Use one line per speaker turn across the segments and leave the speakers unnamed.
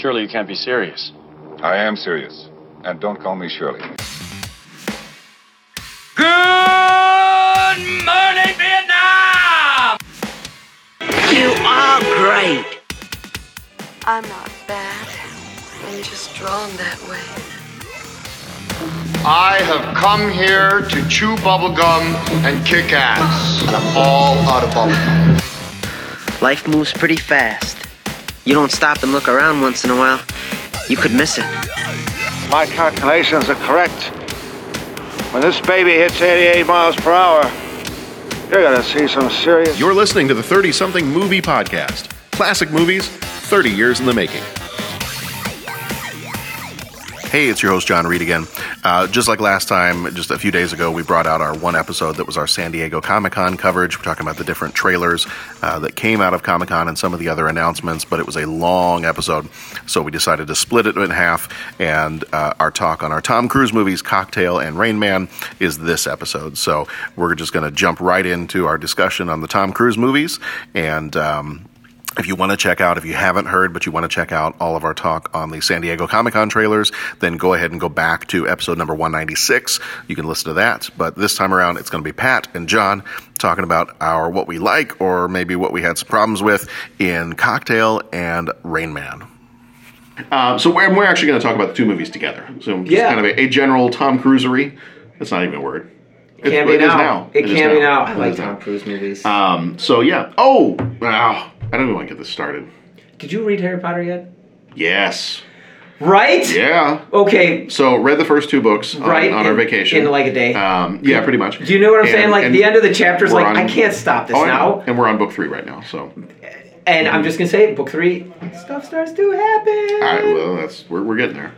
Surely you can't be serious.
I am serious. And don't call me Shirley.
Good morning, Vietnam!
You are great.
I'm not bad. I'm just drawn that way.
I have come here to chew bubblegum and kick ass. And I'm all out of bubblegum.
Life moves pretty fast. You don't stop and look around once in a while, you could miss it.
My calculations are correct. When this baby hits 88 miles per hour, you're gonna see some serious.
You're listening to the 30 something movie podcast. Classic movies, 30 years in the making. Hey, it's your host, John Reed again. Uh, just like last time, just a few days ago, we brought out our one episode that was our San Diego Comic Con coverage. We're talking about the different trailers uh, that came out of Comic Con and some of the other announcements, but it was a long episode, so we decided to split it in half. And uh, our talk on our Tom Cruise movies, Cocktail and Rain Man, is this episode. So we're just going to jump right into our discussion on the Tom Cruise movies and. Um, if you want to check out, if you haven't heard, but you want to check out all of our talk on the San Diego Comic Con trailers, then go ahead and go back to episode number 196. You can listen to that. But this time around, it's going to be Pat and John talking about our what we like or maybe what we had some problems with in Cocktail and Rain Man. Um, so we're, we're actually going to talk about the two movies together. So just
Yeah.
kind of a, a general Tom Cruisery. That's not even a word.
It can't be
it is
now. It can't be now. I like. Tom Cruise movies.
Um, so yeah. Oh, wow. I don't even want to get this started.
Did you read Harry Potter yet?
Yes.
Right?
Yeah.
Okay.
So read the first two books on,
Right,
on our
in-
vacation
in like a day.
Um, yeah, pretty much.
Do you know what I'm
And-
saying? Like the end of the chapter is like
on-
I can't stop this
Oh,
now.
and we're on book three right now. So
And I'm just gonna say, book three, stuff starts to happen.
all right, well, that's we're, we're getting there.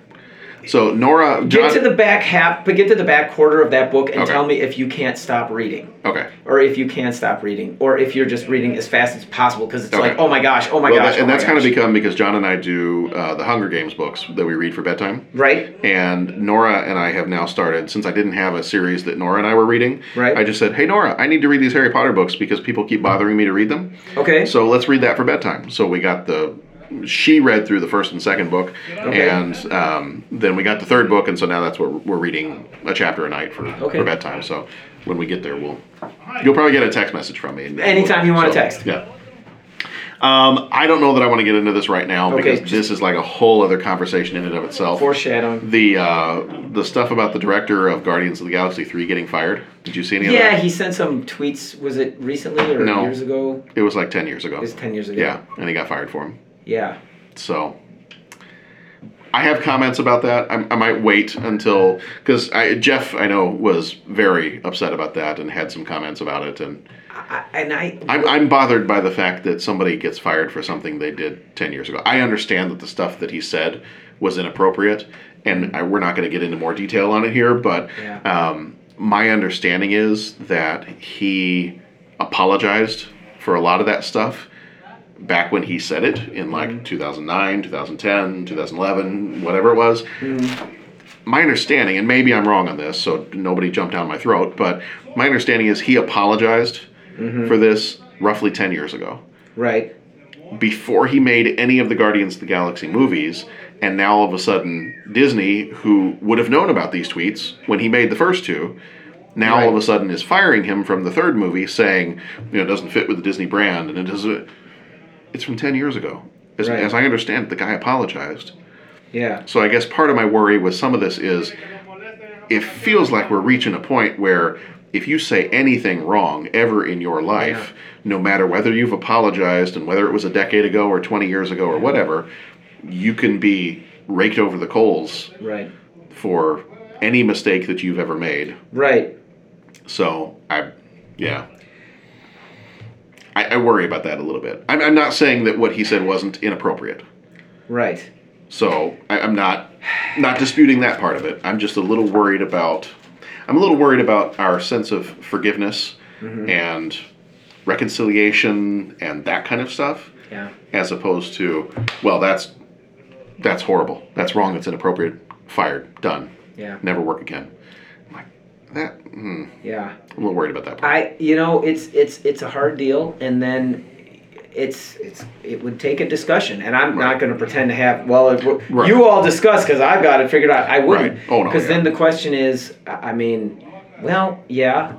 So Nora,
Get to the back half, but get to the back quarter of that book and
Okay.
tell me if you can't stop reading,
okay.
or if you can't stop reading, or if you're just reading as fast as possible because it's
Okay.
like, oh my gosh, oh my
well,
gosh,
that- and
oh
that's kind of become because John and I do uh, the Hunger Games books that we read for bedtime.
right.
And Nora and I have now started, since I didn't have a series that Nora and I were reading,
Right.
I just said, hey, Nora, I need to read these Harry Potter books because people keep bothering me to read them.
Okay.
So let's read that for bedtime. So we got the, she read through the first and second book,
Okay.
and um, then we got the third book, and so now that's what we're reading a chapter a night for,
Okay.
for bedtime. So when we get there, we'll, you'll probably get a text message from me.
Anytime you want to
so,
text.
Yeah. Um, I don't know that I want to get into this right now
Okay,
because this is like a whole other conversation in and of itself.
Foreshadowing.
The uh, the stuff about the director of Guardians of the Galaxy three getting fired. Did you see any of that?
Yeah, he sent some tweets. Was it recently or
No.
years ago?
It was like ten years ago.
It was ten years ago.
Yeah, and he got fired for him.
Yeah.
So I have comments about that. I, I might wait until because Jeff I know was very upset about that and had some comments about it, and
I, and I.
I'm, I'm bothered by the fact that somebody gets fired for something they did ten years ago. I understand that the stuff that he said was inappropriate, and I, we're not going to get into more detail on it here, but
Yeah.
um, my understanding is that he apologized for a lot of that stuff back when he said it in like mm-hmm. 2009, 2010, 2011, whatever it was. Mm-hmm. My understanding, and maybe I'm wrong on this, so nobody jump down my throat, but my understanding is he apologized mm-hmm. for this roughly 10 years ago
Right.
before he made any of the Guardians of the Galaxy movies, and now all of a sudden Disney, who would have known about these tweets when he made the first two, now all of a sudden is firing him from the third movie, saying you know it doesn't fit with the Disney brand, and it doesn't. It's from ten years ago. As,
Right.
as I understand, it, the guy apologized.
Yeah.
So I guess part of my worry with some of this is it feels like we're reaching a point where if you say anything wrong ever in your life, no matter whether you've apologized and whether it was a decade ago or 20 years ago or whatever, you can be raked over the coals
Right.
for any mistake that you've ever made.
Right.
So I, yeah. I, I worry about that a little bit. I'm, I'm not saying that what he said wasn't inappropriate.
Right.
So I, I'm not not disputing that part of it. I'm just a little worried about. I'm a little worried about our sense of forgiveness mm-hmm. and reconciliation and that kind of stuff,
Yeah.
as opposed to, well, that's that's horrible. That's wrong. That's inappropriate. Fired. Done.
Yeah.
Never work again. That. Mm,
Yeah.
I'm a little worried about that part.
I you know it's it's it's a hard deal and then it's it's it would take a discussion, and I'm not going to pretend to have. Well, it,
Right.
you all discuss because I've got it figured out. I wouldn't.
Right. Oh, no,
Because
yeah.
then the question is, I mean, well, yeah.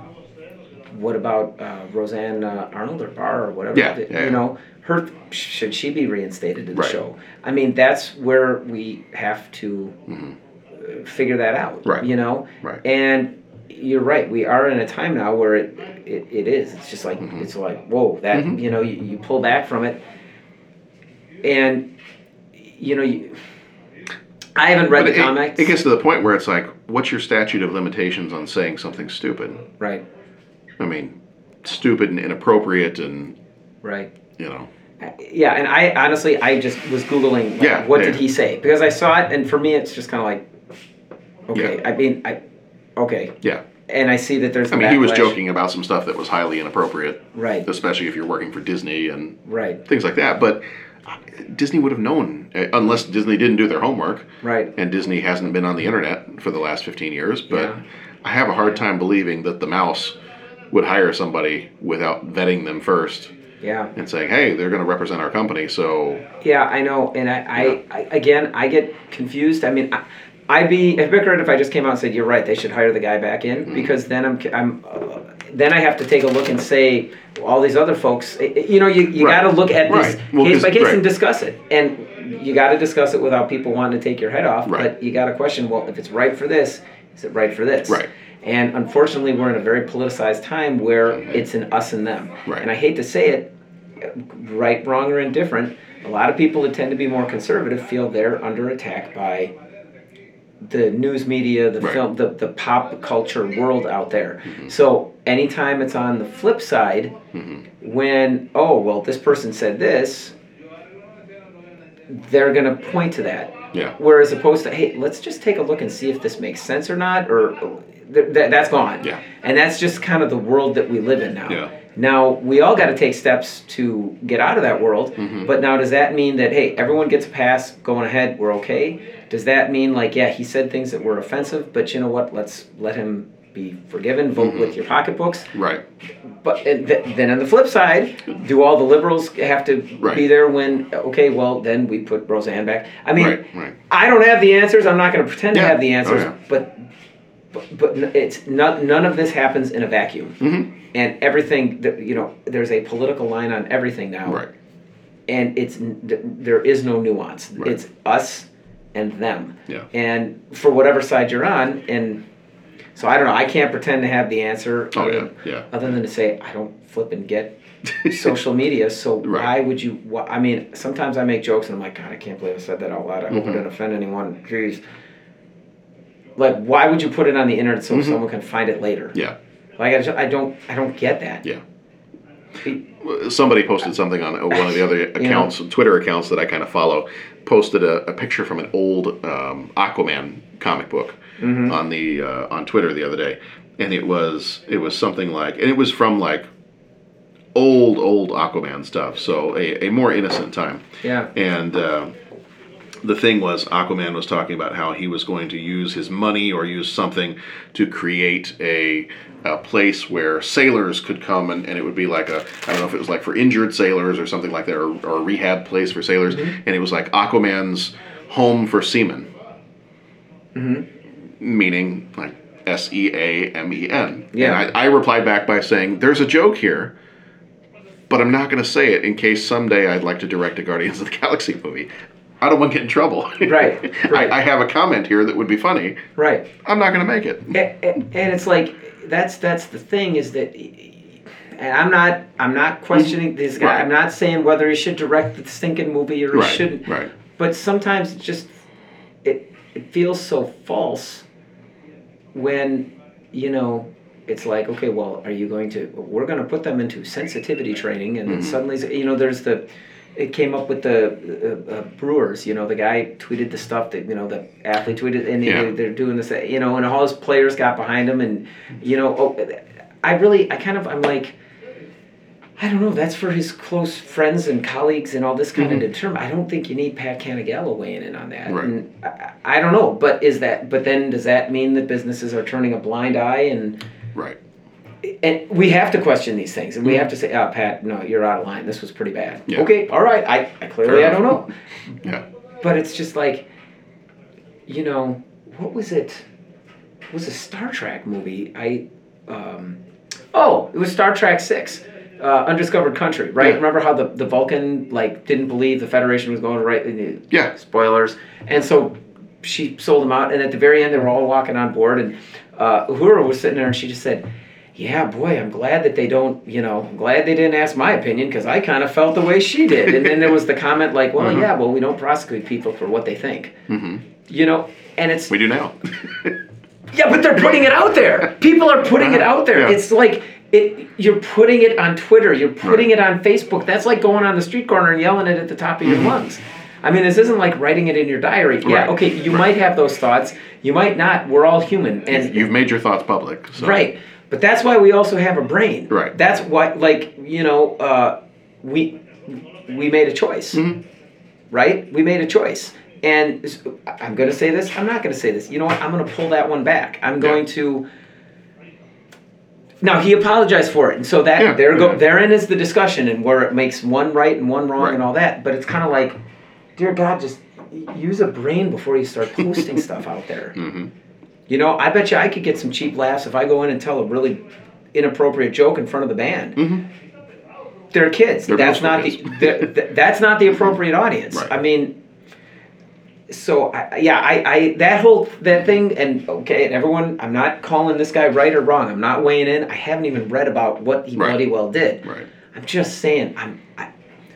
What about uh, Roseanne uh, Arnold or Barr or whatever?
Yeah, yeah,
you know, her should she be reinstated to the
Right.
show? I mean, that's where we have to uh, figure that out.
Mm-hmm. Right.
You know.
Right.
And you're right. We are in a time now where it it, it is. It's just like
Mm-hmm.
it's like whoa. That you know you, you pull back from it, and you know you. I haven't read
But
the
it,
comics.
it gets to the point where it's like, what's your statute of limitations on saying something stupid?
right.
I mean, stupid and inappropriate, and
Right.
you know,
Yeah, and I honestly, I just was googling. Like,
Yeah,
what
yeah.
did he say? Because I saw it, and for me, it's just kind of like, okay.
Yeah.
I mean, I, okay,
yeah.
And I see that there's.
I mean, he was
backlash.
joking about some stuff that was highly inappropriate,
Right.
especially if you're working for Disney and
Right.
things like that. But uh, Disney would have known, uh, unless Disney didn't do their homework,
Right.
and Disney hasn't been on the internet for the last 15 years. But
Yeah.
I have a hard time believing that the mouse would hire somebody without vetting them first
Yeah.
and saying, "Hey, they're going to represent our company." So
Yeah, I know, and I, I, I again, I get confused. I mean, I, I'd be hypocrite if I just came out and said, "You're right. They should hire the guy back in,"
Mm-hmm.
because then I'm, I'm, uh, then I have to take a look and say, all these other folks. You know, you, you
Right.
got to look at this
Right. Well,
case by case
right.
and discuss it, and you got to discuss it without people wanting to take your head off.
Right.
But you got to question, well, if it's right for this, is it right for this?
Right.
And unfortunately, we're in a very politicized time where it's an us and them.
Right.
And I hate to say it, right, wrong, or indifferent, a lot of people that tend to be more conservative feel they're under attack by the news media, the
Right.
film, the, the pop culture world out there. So anytime it's on the flip side, when, oh, well, this person said this, they're going to point to that.
yeah,
Whereas opposed to, hey, let's just take a look and see if this makes sense or not, or th- th- that's gone.
Yeah.
And that's just kind of the world that we live in now.
Yeah.
Now, we all got to take steps to get out of that world,
Mm-hmm.
but now does that mean that, hey, everyone gets a pass going ahead, we're okay? Does that mean, like, yeah, he said things that were offensive, but you know what, let's let him be forgiven, vote
Mm-hmm.
with your pocketbooks?
right,
But and th- then on the flip side, do all the liberals have to
Right.
be there when okay, well then we put Roseanne back? I mean,
Right, right.
I don't have the answers. I'm not going to pretend
Yeah.
to have the
Oh,
answers,
yeah.
but but but it's not none of this happens in a vacuum.
Mm-hmm.
And everything that you know, there's a political line on everything now,
right,
and it's there is no nuance. It's us and them.
Yeah.
And for whatever side you're on, and so I don't know. I can't pretend to have the answer.
Oh,
other,
yeah, yeah.
Other than to say I don't flip and get social media. So
Right.
why would you? Why, I mean, sometimes I make jokes and I'm like, God, I can't believe I said that out loud. I hope
Mm-hmm.
I didn't offend anyone. Jeez. Like, why would you put it on the internet so someone can find it later?
Mm-hmm. yeah,
Like, I, just, I don't, I don't get that.
yeah. Somebody posted something on one of the other accounts, Twitter accounts that I kind of follow, posted a, a picture from an old um, Aquaman comic book on the uh, on Twitter the other day, and it was it was something like, and it was from like old old Aquaman stuff, so a, a more innocent time.
Yeah.
And uh, the thing was, Aquaman was talking about how he was going to use his money or use something to create a, a place where sailors could come and, and it would be like a, I don't know if it was like for injured sailors or something like that, or, or a rehab place for sailors. Mm-hmm. And it was like Aquaman's home for seamen. Mm-hmm. Meaning like S E A M E N.
Yeah.
And I, I replied back by saying, there's a joke here but I'm not going to say it in case someday I'd like to direct a Guardians of the Galaxy movie. I don't want to get in trouble.
Right, right.
I, I have a comment here that would be funny.
Right.
I'm not going to make it.
A- a- and it's like that's that's the thing is that and I'm not I'm not questioning this guy.
Right.
I'm not saying whether he should direct the stinking movie or he
Right,
shouldn't.
right.
But sometimes it just it it feels so false when you know it's like okay well are you going to we're going to put them into sensitivity training and
Mm-hmm.
suddenly you know there's the it came up with the uh, uh, Brewers. You know, the guy tweeted the stuff that you know the athlete tweeted, and
Yeah.
they, they're doing this. You know, and all his players got behind him, and you know, oh, I really, I kind of, I'm like, I don't know. That's for his close friends and colleagues and all this kind of determine. I don't think you need Pat Canagala weighing in on that.
Mm-hmm. Right.
And I, I don't know, but is that? But then does that mean that businesses are turning a blind eye and?
Right.
And we have to question these things, and we have to say, "Oh, Pat, no, you're out of line. This was pretty bad."
Yeah.
Okay, all right. I, I clearly
Fair
I don't know,
Yeah.
but it's just like, you know, what was it? It was a Star Trek movie. I, um, oh, it was Star Trek Six. Uh, undiscovered country, right?
Yeah.
Remember how the, the Vulcan like didn't believe the Federation was going to right?
Yeah.
Spoilers. And so she sold them out, and at the very end, they were all walking on board, and uh, Uhura was sitting there, and she just said, "Yeah, boy, I'm glad that they don't, you know, I'm glad they didn't ask my opinion because I kind of felt the way she did." And then there was the comment like, "Well, yeah, well, we don't prosecute people for what they think." Mm-hmm. You know, and it's
We do now.
yeah, but they're putting it out there. People are putting it out there.
Yeah.
It's like it. You're putting it on Twitter. You're putting it on Facebook. That's like going on the street corner and yelling it at the top of your lungs. I mean, this isn't like writing it in your diary. Yeah,
Mm-hmm. Right.
okay, you
Right.
might have those thoughts. You might not. We're all human, and
You've made your thoughts public. So.
right. But that's why we also have a brain.
Right.
That's why, like you know, uh, we we made a choice.
Mm-hmm.
Right. We made a choice, and I'm going to say this. I'm not going to say this. You know what? I'm going to pull that one back. I'm going to. Now he apologized for it, and so that
Yeah,
there go
yeah.
therein is the discussion, and where it makes one right and one wrong
Right.
and all that. But it's kind of like, dear God, just use a brain before you start posting stuff out there.
Mm-hmm.
You know, I bet you I could get some cheap laughs if I go in and tell a really inappropriate joke in front of the band. They're kids.
They're
that's not the, the, the that's not the appropriate audience.
Right.
I mean, so I, yeah, I, I that whole that thing and okay, and everyone, I'm not calling this guy right or wrong. I'm not weighing in. I haven't even read about what he
Right.
bloody well did.
Right.
I'm just saying. I'm I,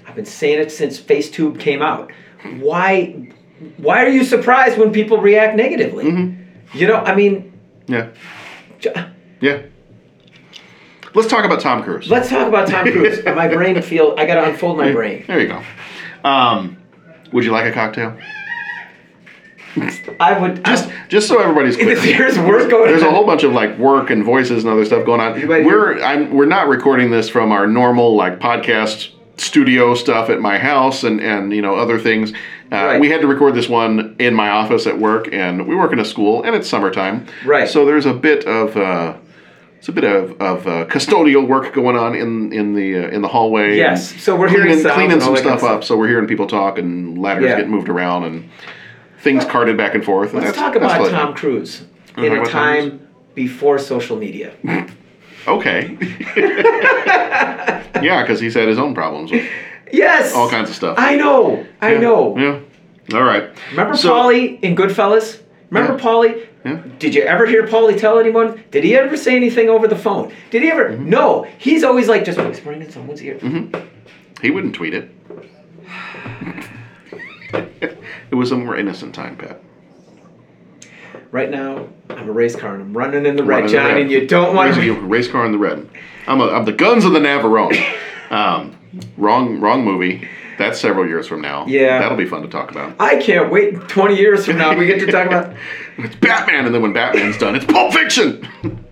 I've been saying it since FaceTube came out. Why why are you surprised when people react negatively?
Mm-hmm.
You know, I mean,
Yeah. Yeah. Let's talk about Tom Cruise.
let's talk about Tom Cruise. my brain feel I got to unfold my brain.
There you go. Um, would you like a cocktail?
I would
Just, just so everybody's clear.
there's work going
There's
on.
a whole bunch of like work and voices and other stuff going on. We're I'm we're not recording this from our normal like podcast studio stuff at my house and and you know other things. Uh,
Right.
We had to record this one in my office at work, and we work in a school, and it's summertime.
Right.
So there's a bit of. Uh, it's a bit of, of uh, custodial work going on in in the uh, in the hallway.
Yes, so we're hearing
cleaning, cleaning some stuff up. So we're hearing people talk and ladders
Yeah.
get moved around and things carted back and forth. and
Let's talk about. Tom Cruise
Wanna
in a
about Tom Cruise?
time before social media.
Okay. yeah, because he's had his own problems with
Yes.
all kinds of stuff.
I know. I
Yeah,
know.
Yeah. All right.
Remember
So-
Paulie in Goodfellas? Remember
Yeah.
Paulie?
Yeah.
Did you ever hear Paulie tell anyone? Did he ever say anything over the phone? Did he ever?
Mm-hmm.
No. He's always like just whispering in someone's ear.
He wouldn't tweet it. it was a more innocent time, Pat.
Right now, I'm a race car and I'm running in the
Running
red,
in the
John,
red.
and you don't want
Race,
to.
race car in the red. I'm, a, I'm the guns of the Navarone. Um, wrong, wrong movie. That's several years from now.
Yeah.
That'll be fun to talk about.
I can't wait 20 years from now. We get to talk about.
It's Batman, and then when Batman's done, it's Pulp Fiction.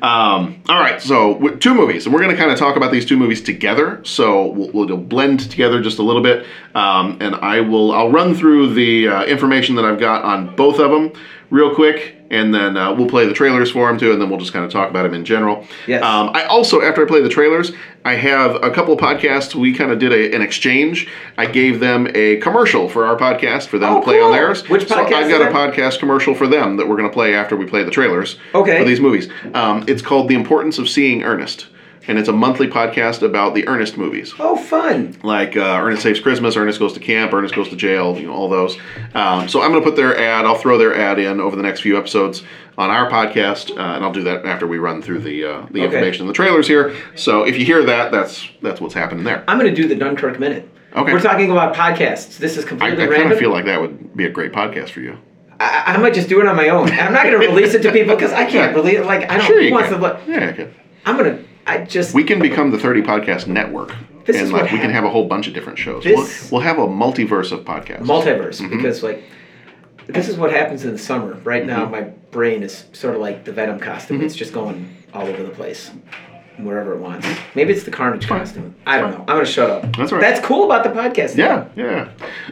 um, all right, so two movies, and we're going to kind of talk about these two movies together. So we'll, we'll blend together just a little bit, um, and I will I'll run through the uh, information that I've got on both of them real quick, and then uh, we'll play the trailers for them too, and then we'll just kind of talk about them in general.
Yes.
Um, I also, after I play the trailers, I have a couple of podcasts. We kind of did a, an exchange. I gave them a commercial for our podcast for them
Oh,
to play on theirs.
Which
So
podcast
I've got a
that?
podcast commercial for them that we're going to play after we play the trailers
Okay.
for these movies. Um, it's called The Importance of Seeing Ernest. And it's a monthly podcast about the Ernest movies,
Oh, fun.
like uh, Ernest Saves Christmas, Ernest Goes to Camp, Ernest Goes to Jail, you know, all those. Um, so I'm going to put their ad. I'll throw their ad in over the next few episodes on our podcast, uh, and I'll do that after we run through the uh, the
Okay.
information in the trailers here. So if you hear that, that's that's what's happening there.
I'm going to do the Dunkirk Minute.
Okay.
We're talking about podcasts. This is completely
I, I
completely
kind of feel like that would be a great podcast for you.
I, I might just do it on my own. I'm not going to release it to people because I can't release it. Like, I don't
Sure,
who wants
can.
to look.
Yeah, you can.
I'm going to. I just.
We can become the 30 Podcast Network.
This
and
is
like
what
we can have a whole bunch of different shows.
This-
We'll, we'll have a multiverse of podcasts.
multiverse
Mm-hmm.
because like this is what happens in the summer right now
Mm-hmm.
my brain is sort of like the venom costume it's just going all over the place wherever it wants maybe it's the carnage costume i don't know i'm gonna shut up
That's right.
that's cool about the podcast
yeah, yeah.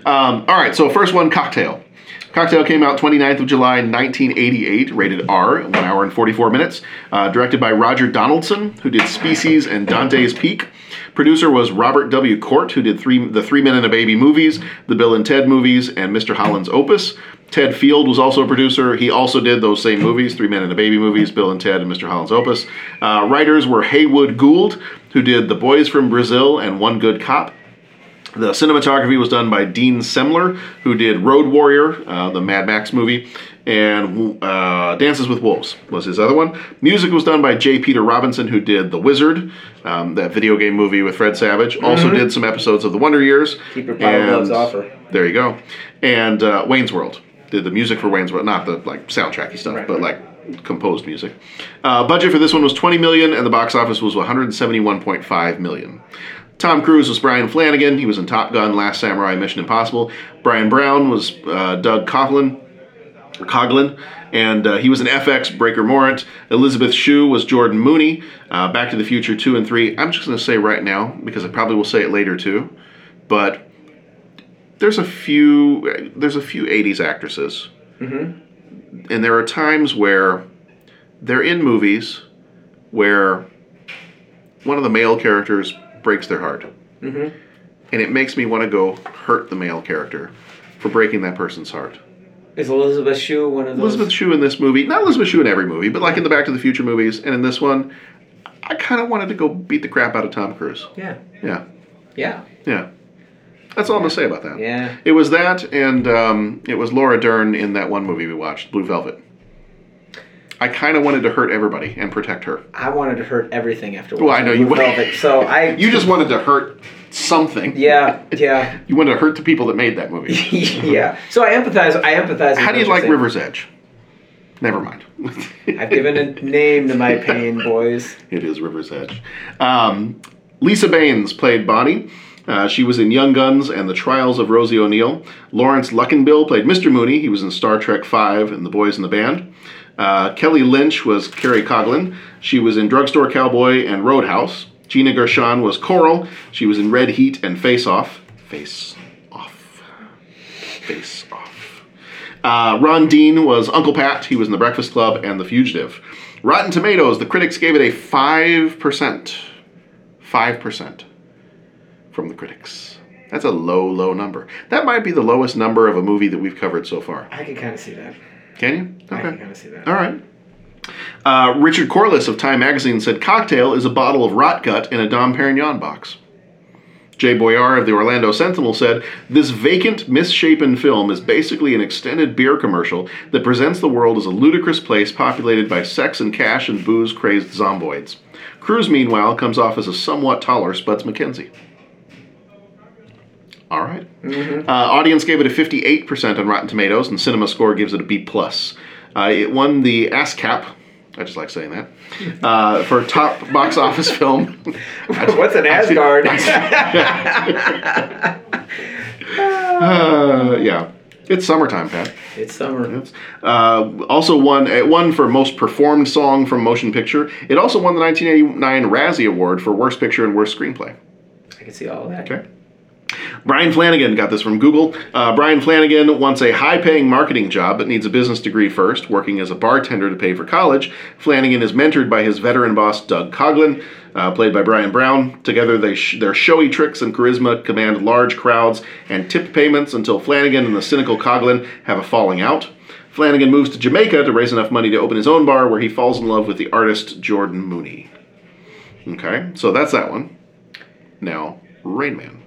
Um, all right, so first one, Cocktail. Cocktail came out 29th of July 1988, rated R, 1 hour and 44 minutes. Uh, directed by Roger Donaldson, who did Species and Dante's Peak. Producer was Robert W. Cort, who did three, the Three Men and a Baby movies, the Bill and Ted movies, and Mr. Holland's Opus. Ted Field was also a producer. He also did those same movies, Three Men and a Baby movies, Bill and Ted, and Mr. Holland's Opus. Uh, writers were Heywood Gould, who did The Boys from Brazil and One Good Cop. The cinematography was done by Dean Semler, who did Road Warrior, uh, the Mad Max movie, and uh, Dances with Wolves was his other one. Music was done by J. Peter Robinson, who did The Wizard, um, that video game movie with Fred Savage. Also did some episodes of The Wonder Years.
Keep your power gloves off her.
There you go. And uh, Wayne's World did the music for Wayne's World, not the like soundtracky stuff,
Right,
but like composed music. Uh, budget for this one was 20 million, and the box office was 171.5 million. Tom Cruise was Brian Flanagan. He was in Top Gun, Last Samurai, Mission Impossible. Bryan Brown was uh, Doug Coughlin, Coughlin, and uh, he was in FX, Breaker Morant. Elizabeth Shue was Jordan Mooney. Uh, Back to the Future 2 and 3. I'm just going to say right now, because I probably will say it later too, but there's a few there's a few 80s actresses and there are times where they're in movies where one of the male characters breaks their heart and it makes me want to go hurt the male character for breaking that person's heart
Is Elizabeth Shue one of those?
elizabeth shue in this movie not elizabeth shue in every movie but like in the back to the future movies and in this one i kind of wanted to go beat the crap out of tom cruise
Yeah.
yeah
Yeah.
yeah that's all i'm gonna say about that
Yeah.
It was that, and um, it was Laura Dern in that one movie we watched, Blue Velvet. I kind of wanted to hurt everybody and protect her.
I wanted to hurt everything after
Well, I know you.
Velvet, so I.
You just wanted to hurt something.
Yeah, yeah,
You wanted to hurt the people that made that movie.
yeah. So I empathize. I empathize. with
How do you like River's Edge? Never mind.
I've given a name to my pain, boys.
It is River's Edge. Um, Lisa Banes played Bonnie. Uh, she was in Young Guns and The Trials of Rosie O'Neill. Lawrence Luckinbill played Mr. Mooney. He was in Star Trek V and The Boys in the Band. Uh, Kelly Lynch was Carrie Coughlin. She was in Drugstore Cowboy and Roadhouse. Gina Gershon was Coral. She was in Red Heat and Face Off. Face Off. Face Off. Uh, Ron Dean was Uncle Pat. He was in The Breakfast Club and The Fugitive. Rotten Tomatoes, the critics gave it a 5%. 5% from the critics. That's a low, low number. That might be the lowest number of a movie that we've covered so far.
I can kind of see that.
Can you? Okay.
I can
Okay.
kind of see that.
All right. Uh, Richard Corliss of Time Magazine said Cocktail is a bottle of rot gut in a Dom Perignon box. Jay Boyar of the Orlando Sentinel said, This vacant, misshapen film is basically an extended beer commercial that presents the world as a ludicrous place populated by sex and cash and booze crazed zomboids. Cruise, meanwhile, comes off as a somewhat taller Spuds MacKenzie. All right. Uh, audience gave it a 58% on Rotten Tomatoes, and Cinema Score gives it a B plus. Uh, it won the ASCAP. I just like saying that uh, for top box office film.
What's an Asgard?
Uh, yeah, it's summertime, Pat.
it's summer.
Uh, also won it won for most performed song from motion picture. It also won the 1989 Razzie Award for worst picture and worst screenplay.
I can see all of that.
Okay. Brian Flanagan got this from Google. Uh, Brian Flanagan wants a high paying marketing job but needs a business degree first, working as a bartender to pay for college. Flanagan is mentored by his veteran boss, Doug Coughlin, uh, played by Bryan Brown. Together, they sh- their showy tricks and charisma command large crowds and tip payments until Flanagan and the cynical Coughlin have a falling out. Flanagan moves to Jamaica to raise enough money to open his own bar where he falls in love with the artist Jordan Mooney. Okay, so that's that one. Now, Rain Man.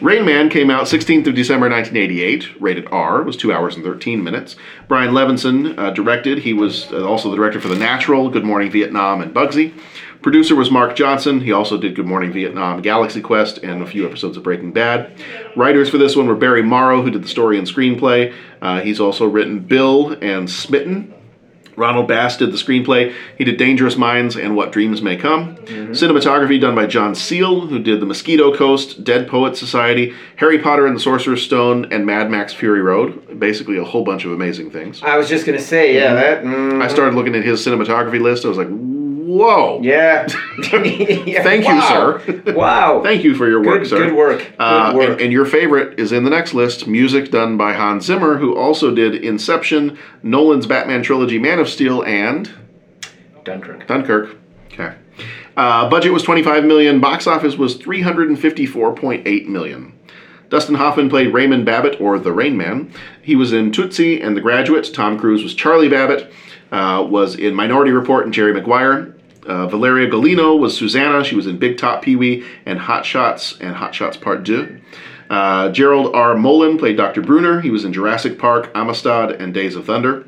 Rain Man came out 16th of December 1988, rated R, was 2 hours and 13 minutes. Brian Levinson uh, directed. He was uh, also the director for The Natural, Good Morning Vietnam, and Bugsy. Producer was Mark Johnson. He also did Good Morning Vietnam, Galaxy Quest, and a few episodes of Breaking Bad. Writers for this one were Barry Morrow, who did the story and screenplay. Uh, he's also written Bill and Smitten, Ronald Bass did the screenplay. He did Dangerous Minds and What Dreams May Come. Cinematography done by John Seale, who did The Mosquito Coast, Dead Poet Society, Harry Potter and the Sorcerer's Stone, and Mad Max Fury Road. Basically, a whole bunch of amazing things.
I was just gonna say, yeah, that. mm,
I started looking at his cinematography list. I was like, Whoa.
Yeah.
Thank you, sir.
Wow.
Thank you for your work,
Good-
sir.
good work. Good
Uh,
work.
And, and your favorite is in the next list music done by Hans Zimmer, who also did Inception, Nolan's Batman trilogy, Man of Steel, and
Dunkirk.
Dunkirk. Okay. Uh, budget was 25 million. Box office was 354.8 million. Dustin Hoffman played Raymond Babbitt, or the Rain Man. He was in Tootsie and The Graduate. Tom Cruise was Charlie Babbitt. Uh, was in Minority Report and Jerry Maguire. Uh, Valeria Golino was Susanna. She was in Big Top Pee Wee and Hot Shots and Hot Shots Part 2. Uh, Gerald R. Molen played Dr. Bruner. He was in Jurassic Park, Amistad, and Days of Thunder.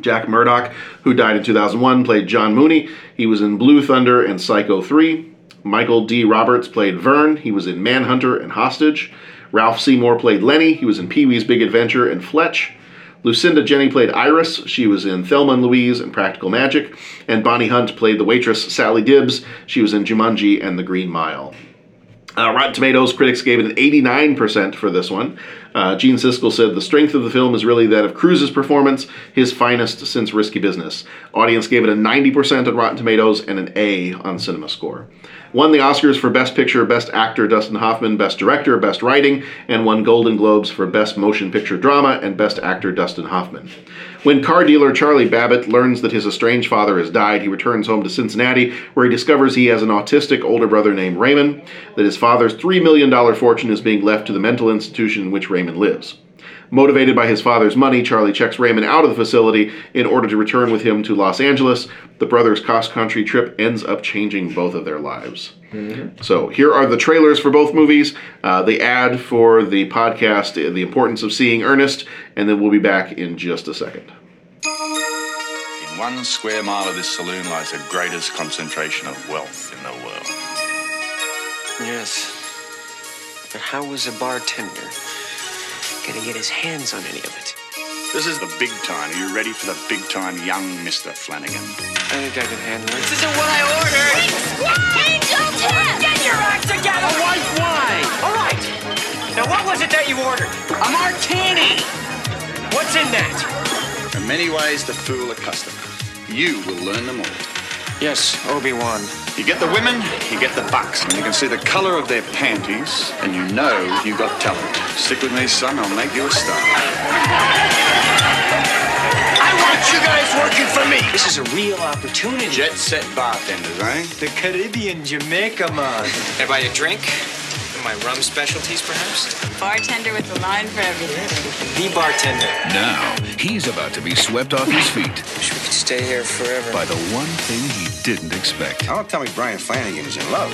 Jack Murdock, who died in 2001, played John Mooney. He was in Blue Thunder and Psycho 3. Michael D. Roberts played Vern. He was in Manhunter and Hostage. Ralph Seymour played Lenny. He was in Pee Wee's Big Adventure and Fletch. Lucinda Jenney played Iris. She was in Thelma and Louise and Practical Magic. And Bonnie Hunt played the waitress Sally Dibbs. She was in Jumanji and The Green Mile. Uh, Rotten Tomatoes critics gave it an 89% for this one. Uh, Gene Siskel said the strength of the film is really that of Cruise's performance, his finest since Risky Business. Audience gave it a 90% on Rotten Tomatoes and an A on CinemaScore. Won the Oscars for Best Picture, Best Actor Dustin Hoffman, Best Director, Best Writing, and won Golden Globes for Best Motion Picture Drama and Best Actor Dustin Hoffman. When car dealer Charlie Babbitt learns that his estranged father has died, he returns home to Cincinnati, where he discovers he has an autistic older brother named Raymond, that his father's $3 million fortune is being left to the mental institution in which Raymond lives. Motivated by his father's money, Charlie checks Raymond out of the facility in order to return with him to Los Angeles. The brothers' cross country trip ends up changing both of their lives. So here are the trailers for both movies, uh, the ad for the podcast, uh, the importance of seeing Ernest, and then we'll be back in just a second.
In one square mile of this saloon lies the greatest concentration of wealth in the world.
Yes. But how was a bartender gonna get his hands on any of it?
This is the big time. Are you ready for the big time, young Mr. Flanagan?
I think I can handle it.
This isn't what I ordered.
Angel Cat!
Get your act together.
A white wine!
All right. Now, what was it that you ordered?
A martini!
What's in that?
There are many ways to fool a customer. You will learn them all.
Yes, Obi-Wan.
You get the women, you get the bucks, and you can see the color of their panties, and you know you got talent. Stick with me, son. I'll make you a star.
I want you guys working for me!
This is a real opportunity.
Jet set bartenders, eh?
The Caribbean Jamaica man.
I a drink? My rum specialties, perhaps?
Bartender with the line for everything.
The bartender.
Now, he's about to be swept off his feet
Wish we could stay here forever.
by the one thing he didn't expect.
Don't tell me Brian Flanagan is in love.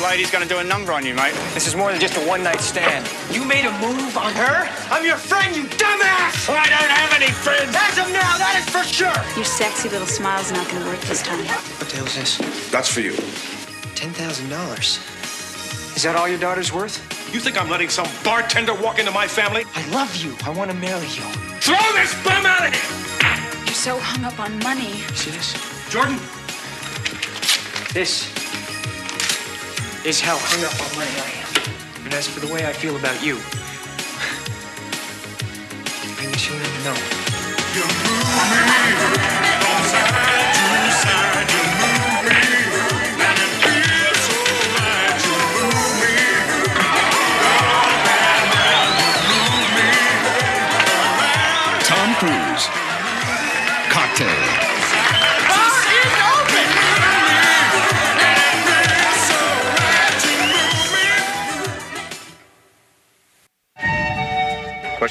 This lady's gonna do a number on you, mate.
This is more than just a one night stand. You made a move on her? I'm your friend, you dumbass! I don't have any friends! As of now, that is for sure!
Your sexy little smile's not gonna work this time.
What the hell is this?
That's for you.
$10,000. Is that all your daughter's worth?
You think I'm letting some bartender walk into my family?
I love you. I want to marry you.
Throw this bum out of here!
You're so hung up on money.
See this?
Jordan,
This is how hung up on money I am. And as for the way I feel about you, I guess you'll never know.
Tom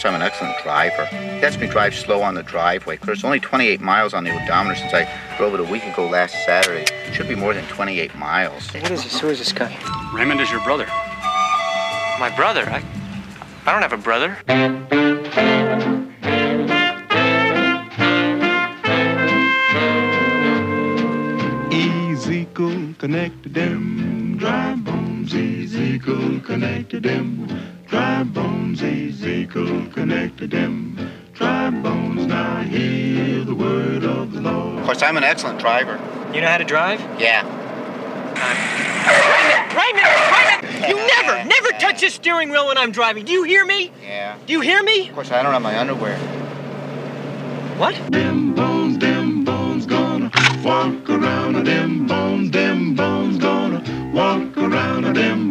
course, I'm an excellent driver. He lets me drive slow on the driveway. Of course, only 28 miles on the odometer since I drove it a week ago last Saturday. It Should be more than 28 miles.
What is this? Who is this guy?
Raymond is your brother.
My brother? I, I don't have a brother.
Ezekiel connected them dry bones. Ezekiel connected them dry bones. Ezekiel connected them dry bones. Now hear the word of the Lord.
Of course, I'm an excellent driver.
You know how to drive?
Yeah.
Wait a minute. Raymond, Raymond, you never, never touch the steering wheel when I'm driving. Do you hear me?
Yeah.
Do you hear me?
Of course, I don't have my underwear.
What?
Them bones, them bones gonna walk around. Them bones, them bones gonna walk around. Them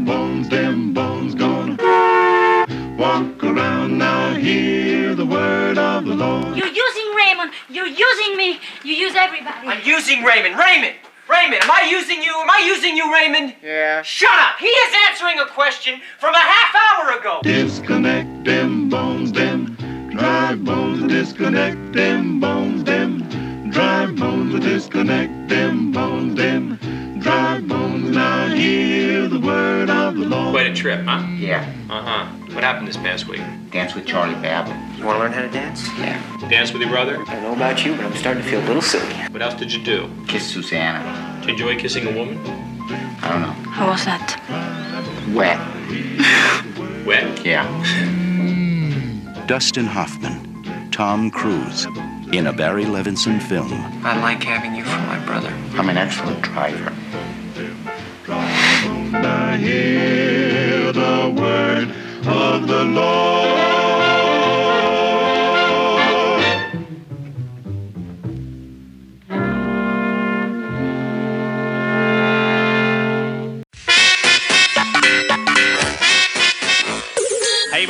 hear the word of the Lord.
You're using Raymond. You're using me. You use everybody.
I'm using Raymond. Raymond! Raymond, am I using you? Am I using you, Raymond?
Yeah.
Shut up! He is answering a question from a half hour ago.
Disconnect them bones, them dry bones. Disconnect them bones, them dry bones. Disconnect them bones, them dry bones. Now hear the word of the Lord.
Quite a trip, huh?
Yeah.
Uh huh. What happened this past week?
Dance with Charlie Babbitt.
You want to learn how to dance?
Yeah.
Dance with your brother? I don't know about you, but I'm starting to feel a little silly. What else did you do?
Kiss Susanna.
Did you enjoy kissing a woman?
I don't know.
How was that?
Wet.
Wet?
Yeah.
Dustin Hoffman, Tom Cruise, in a Barry Levinson film.
I like having you for my brother.
I'm an excellent driver.
Hear the word of the Lord.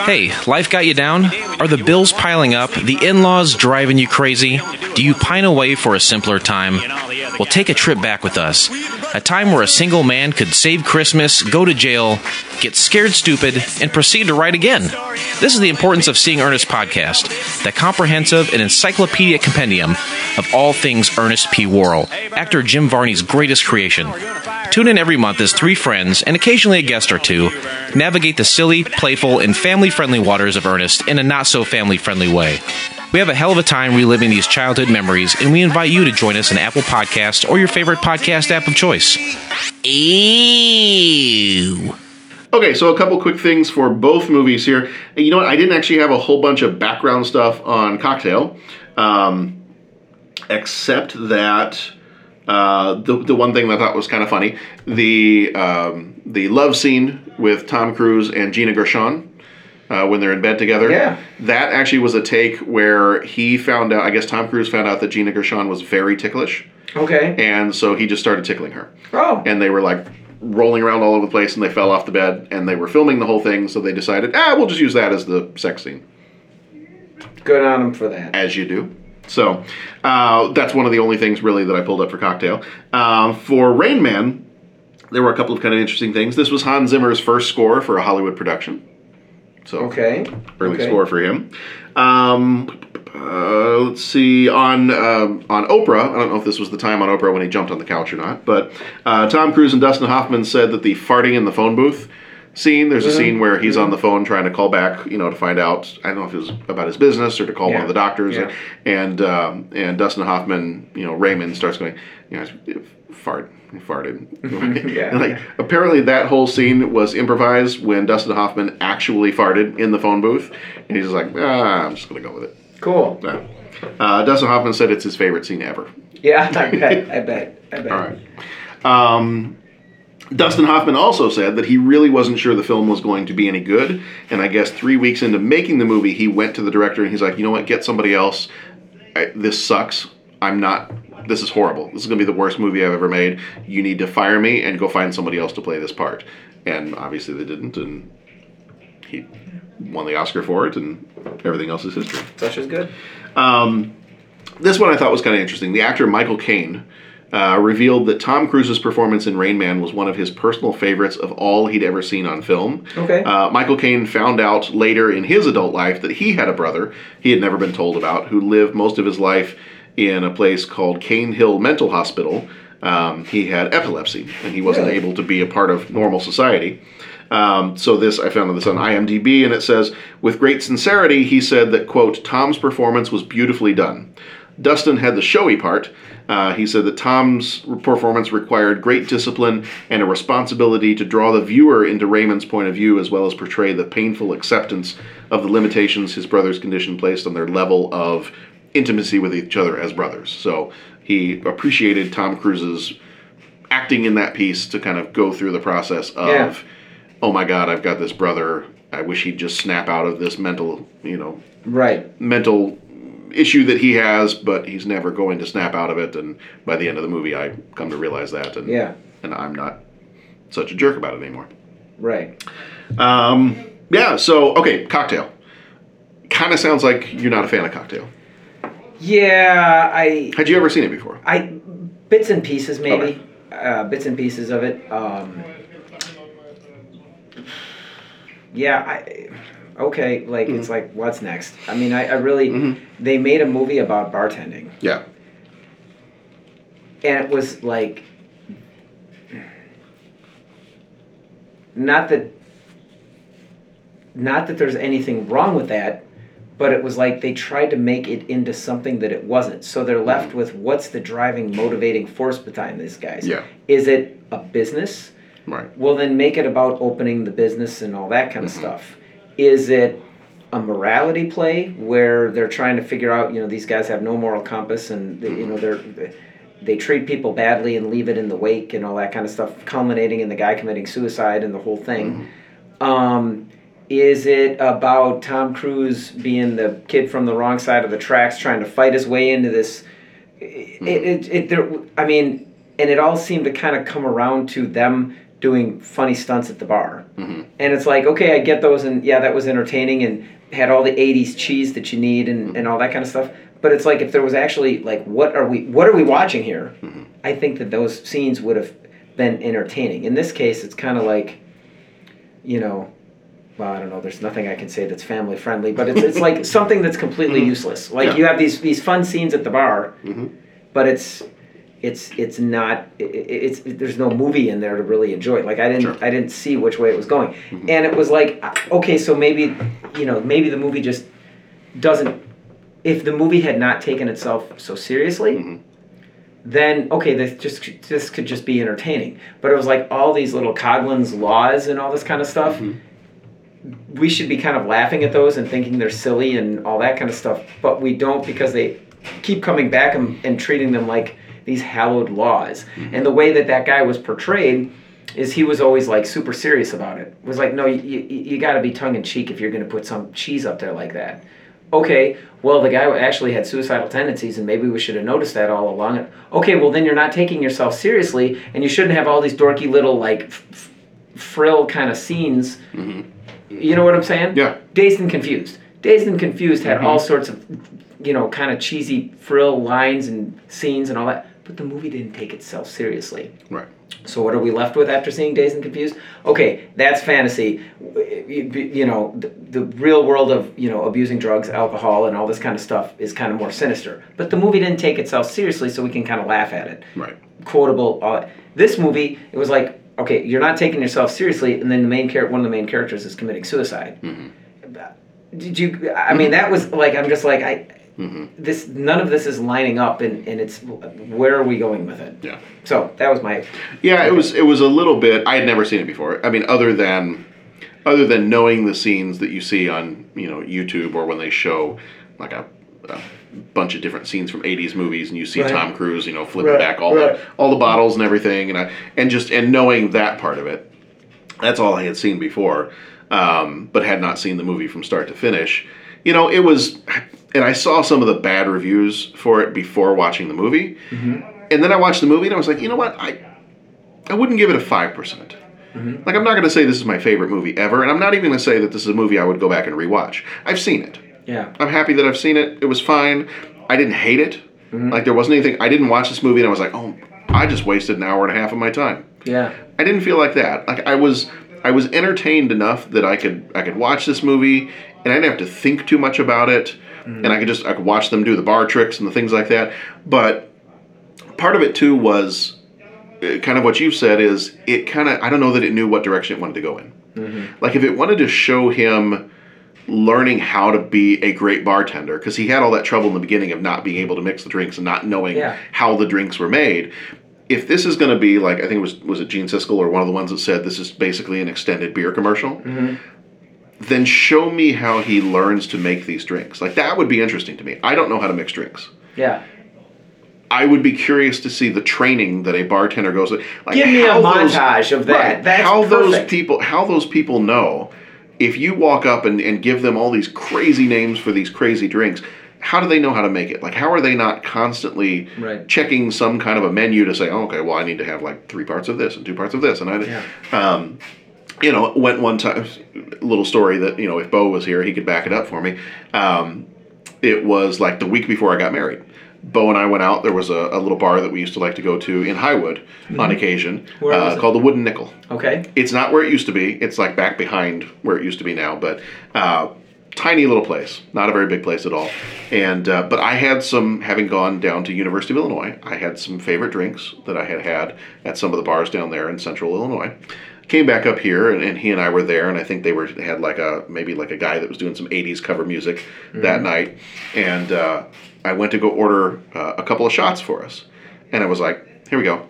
Hey, life got you down? Are the bills piling up? The in laws driving you crazy? Do you pine away for a simpler time? Well, take a trip back with us. A time where a single man could save Christmas, go to jail, get scared stupid, and proceed to write again. This is the Importance of Seeing Ernest podcast, the comprehensive and encyclopedia compendium of all things Ernest P. Worrell, actor Jim Varney's greatest creation. Tune in every month as three friends, and occasionally a guest or two, navigate the silly, playful, and family friendly waters of Ernest in a not so family friendly way. We have a hell of a time reliving these childhood memories, and we invite you to join us on Apple Podcast or your favorite podcast app of choice. Ew.
Okay, so a couple quick things for both movies here. You know what? I didn't actually have a whole bunch of background stuff on Cocktail, um, except that uh, the the one thing that I thought was kind of funny the um, the love scene with Tom Cruise and Gina Gershon. Uh, when they're in bed together,
Yeah.
that actually was a take where he found out. I guess Tom Cruise found out that Gina Gershon was very ticklish,
Okay.
and so he just started tickling her
Oh.
and they were like rolling around all over the place and they fell off the bed and they were filming the whole thing so they decided ah we'll just use that as the sex scene
Good on him for that.
as you do so uh, that's one of the only things really that i pulled up for cocktail um, for rain man there were a couple of kind of interesting things this was hans zimmer's first score for a hollywood production so
Okay.
early
Okay.
score for him. Um, uh, let's see on um, on Oprah. I don't know if this was the time on Oprah when he jumped on the couch or not, but uh, Tom Cruise and Dustin Hoffman said that the farting in the phone booth scene. There's a
Mhm.
scene where he's on the phone trying to call back, you know, to find out. I don't know if it was about his business or to call one of the doctors.
Yeah.
And um, and Dustin Hoffman, you know, Raymond starts going, you know, fart, farted.
Yeah.
Like apparently that whole scene was improvised when Dustin Hoffman actually farted in the phone booth, and he's like, ah, I'm just gonna go with it.
Cool.
Yeah. Uh, Dustin Hoffman said it's his favorite scene ever.
Yeah, I bet. I bet. I bet.
All right. Um, Dustin Hoffman also said that he really wasn't sure the film was going to be any good, and I guess three weeks into making the movie, he went to the director and he's like, you know what, get somebody else. I, this sucks. I'm not. This is horrible. This is going to be the worst movie I've ever made. You need to fire me and go find somebody else to play this part. And obviously they didn't, and he won the Oscar for it, and everything else is history.
Such is good.
Um, this one I thought was kind of interesting. The actor Michael Caine uh, revealed that Tom Cruise's performance in Rain Man was one of his personal favorites of all he'd ever seen on film.
Okay.
Uh, Michael Caine found out later in his adult life that he had a brother he had never been told about who lived most of his life in a place called Cane Hill Mental Hospital. Um, he had epilepsy and he wasn't
Really?
able to be a part of normal society. Um, so this I found this on IMDb, and it says, with great sincerity, he said that quote Tom's performance was beautifully done. Dustin had the showy part. Uh, he said that Tom's performance required great discipline and a responsibility to draw the viewer into Raymond's point of view, as well as portray the painful acceptance of the limitations his brother's condition placed on their level of intimacy with each other as brothers. So he appreciated Tom Cruise's acting in that piece to kind of go through the process of,
Yeah.
oh my God, I've got this brother. I wish he'd just snap out of this mental, you know,
Right.
mental issue that he has, but he's never going to snap out of it. And by the end of the movie, I come to realize that, and
Yeah.
and I'm not such a jerk about it anymore.
Right.
Um, yeah. So okay, cocktail. Kind of sounds like you're not a fan of cocktail.
Yeah, I
Had you ever seen it before?
I bits and pieces maybe, uh, bits and pieces of it. Um, yeah, I okay. Like it's like what's next? I mean, I, I really they made a movie about bartending,
Yeah.
and it was like not that not that there's anything wrong with that but it was like they tried to make it into something that it wasn't. So they're mm-hmm. left with what's the driving motivating force behind these guys?
Yeah.
is it a business?
Right.
well then make it about opening the business and all that kind of mm-hmm. stuff. Is it a morality play where they're trying to figure out you know these guys have no moral compass and they, you know mm-hmm. they're they treat people badly and leave it in the wake and all that kind of stuff culminating in the guy committing suicide and the whole thing. Um, is it about tom cruise being the kid from the wrong side of the tracks trying to fight his way into this? It, hmm. it, it there i mean and it all seemed to kind of come around to them doing funny stunts at the bar.
Mm-hmm.
and it's like okay i get those and yeah that was entertaining and had all the 80s cheese that you need and, mm-hmm. and all that kind of stuff. But it's like if there was actually like what are we what are we watching here? Mm-hmm. I think that those scenes would have been entertaining. In this case it's kind of like you know well i don't know there's nothing i can say that's family friendly but it's, it's like something that's completely useless. Like
Yeah.
you have these these fun scenes at the bar
Mhm.
but it's it's it's not i- i- it's there's no movie in there to really enjoy like i didn't i didn't see which way it was going. And it was like uh, okay so maybe you know maybe the movie just doesn't if the movie had not taken itself so seriously then okay this just this could just be entertaining. But it was like all these little Coughlin's laws and all this kind of stuff we should be kind of laughing at those and thinking they're silly and all that kind of stuff but we don't because they keep coming back and, and treating them like these hallowed laws. Mm-hmm. And the way that that guy was portrayed is he was always like super serious about it. Was like no you, you, you got to be tongue-in-cheek if you're going to put some cheese up there like that. Okay well the guy actually had suicidal tendencies and maybe we should have noticed that all along. Okay well then you're not taking yourself seriously and you shouldn't have all these dorky little like f- frill kind of scenes mm-hmm. You know what i'm saying
Yeah.
dazed and confused dazed and confused had all mm-hmm. sorts of you know kind of cheesy frill lines and scenes and all that but the movie didn't take itself seriously
Right.
so what are we left with after seeing Dazed and Confused? Okay, that's fantasy. You, you know, the, the real world of you know abusing drugs, alcohol, and all this kind of stuff is kind of more sinister. But the movie didn't take itself seriously, so we can kind of laugh at it.
Right.
Quotable. All that. This movie, it was like, okay, you're not taking yourself seriously, and then the main character, one of the main characters, is committing suicide. Mm-hmm. Did you? I mean, that was like, I'm just like, I. Mm-hmm. This none of this is lining up, and, and it's where are we going with it?
Yeah.
So that was my
Yeah, it was it was a little bit. I had never seen it before. I mean, other than other than knowing the scenes that you see on you know YouTube or when they show like a, a bunch of different scenes from '80s movies, and you see
Right.
Tom Cruise, you know, flipping
Right,
back all
right.
the all the bottles and everything, and I, and just and knowing that part of it. That's all I had seen before, um, but had not seen the movie from start to finish. You know, it was, and I saw some of the bad reviews for it before watching the movie. And then I watched the movie and I was like, you know what? I I wouldn't give it a five percent. Like I'm not going to say this is my favorite movie ever, and I'm not even going to say that this is a movie I would go back and rewatch. I've seen it.
Yeah.
I'm happy that I've seen it. It was fine. I didn't hate it. Mm-hmm. Like there wasn't anything. I didn't watch this movie and I was like, oh, I just wasted an hour and a half of my time.
Yeah.
I didn't feel like that. Like I was I was entertained enough that I could I could watch this movie and I didn't have to think too much about it. Mm-hmm. And I could just I could watch them do the bar tricks and the things like that. But part of it too was uh, kind of what you've said is it kind of I don't know that it knew what direction it wanted to go in. Mm-hmm. Like if it wanted to show him learning how to be a great bartender because he had all that trouble in the beginning of not being able to mix the drinks and not knowing
Yeah.
how the drinks were made. If this is going to be like I think it was was it Gene Siskel or one of the ones that said this is basically an extended beer commercial, mm-hmm. then show me how he learns to make these drinks. Like that would be interesting to me. I don't know how to mix drinks.
Yeah.
I would be curious to see the training that a bartender goes through. Like
Give me a
how those-
montage of that.
right,
That's
how those people how those people know if you walk up and, and give them all these crazy names for these crazy drinks, how do they know how to make it? Like how are they not constantly
Right.
checking some kind of a menu to say, oh, okay, well I need to have like three parts of this and two parts of this and I um you know, went one time, little story that, you know, if Bo was here, he could back it up for me. Um, it was like the week before I got married. Bo and I went out. There was a, a little bar that we used to like to go to in Highwood on
Mhm.
occasion
Where was
uh, called the Wooden Nickel.
Okay.
It's not where it used to be. It's like back behind where it used to be now, but uh, tiny little place, not a very big place at all. And uh, but I had some, having gone down to University of Illinois, I had some favorite drinks that I had had at some of the bars down there in Central Illinois. Came back up here, and, and he and I were there, and I think they were they had like a maybe like a guy that was doing some '80s cover music that
Mhm.
night, and uh, I went to go order uh, a couple of shots for us, and I was like, "Here we go,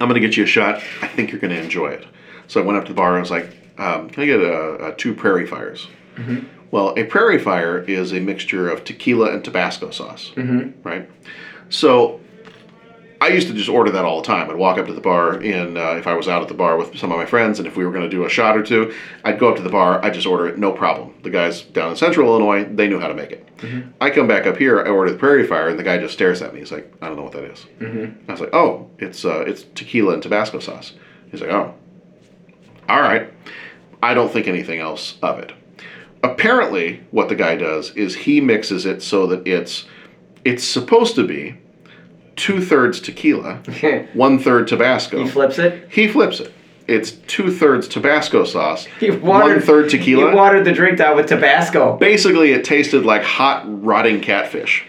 I'm gonna get you a shot. I think you're gonna enjoy it." So I went up to the bar and I was like, um, "Can I get a, a two Prairie Fires?"
Mhm.
Well, a Prairie Fire is a mixture of tequila and Tabasco sauce,
Mhm.
right? So I used to just order that all the time. I'd walk up to the bar, and uh, if I was out at the bar with some of my friends, and if we were going to do a shot or two, I'd go up to the bar. I'd just order it, no problem. The guys down in Central Illinois, they knew how to make it. I come back up here, I order the Prairie Fire, and the guy just stares at me. He's like, "I don't know what that is."
Mhm.
I was like, "Oh, it's uh, it's tequila and Tabasco sauce." He's like, "Oh, all right." I don't think anything else of it. Apparently, what the guy does is he mixes it so that it's it's supposed to be two thirds tequila, one third Tabasco.
He flips it.
He flips it. It's two thirds Tabasco sauce,
He
one
watered,
third tequila.
He watered the drink down with Tabasco.
Basically, it tasted like hot, rotting catfish.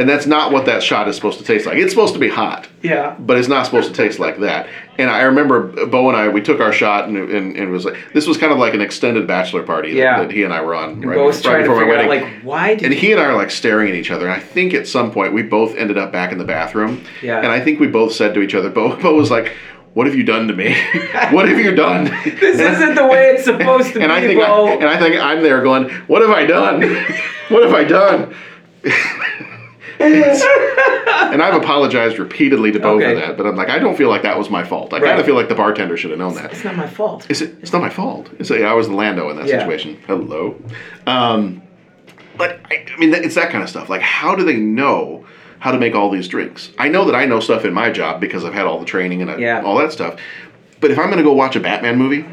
And that's not what that shot is supposed to taste like. It's supposed to be hot,
Yeah.
but it's not supposed to taste like that. And I remember Bo and I, we took our shot, and, and, and it was like, this was kind of like an extended bachelor party that-
Yeah.
that, he and I were on
And
right, right before my
figure out,
wedding.
like, why did
and he and I are like staring at each other. And I think at some point we both ended up back in the bathroom.
Yeah.
And I think we both said to each other, Bo, Bo was like, what have you done to me? what have you done?
This isn't the way it's supposed to
and
be,
I think
Bo.
I, and I think I'm there going, what have I done? what have I done? and I've apologized repeatedly to Bo
Okay.
for that, but I'm like, I don't feel like that was my fault. I
Right.
kind of feel like the bartender should have known that.
It's not my fault.
Is it? It's not my fault. It's yeah, I was the Lando in that
Yeah.
situation. Hello. Um, but I, I mean, it's that kind of stuff. Like, how do they know how to make all these drinks? I know that I know stuff in my job because I've had all the training and I,
Yeah.
all that stuff. But if I'm going to go watch a Batman movie,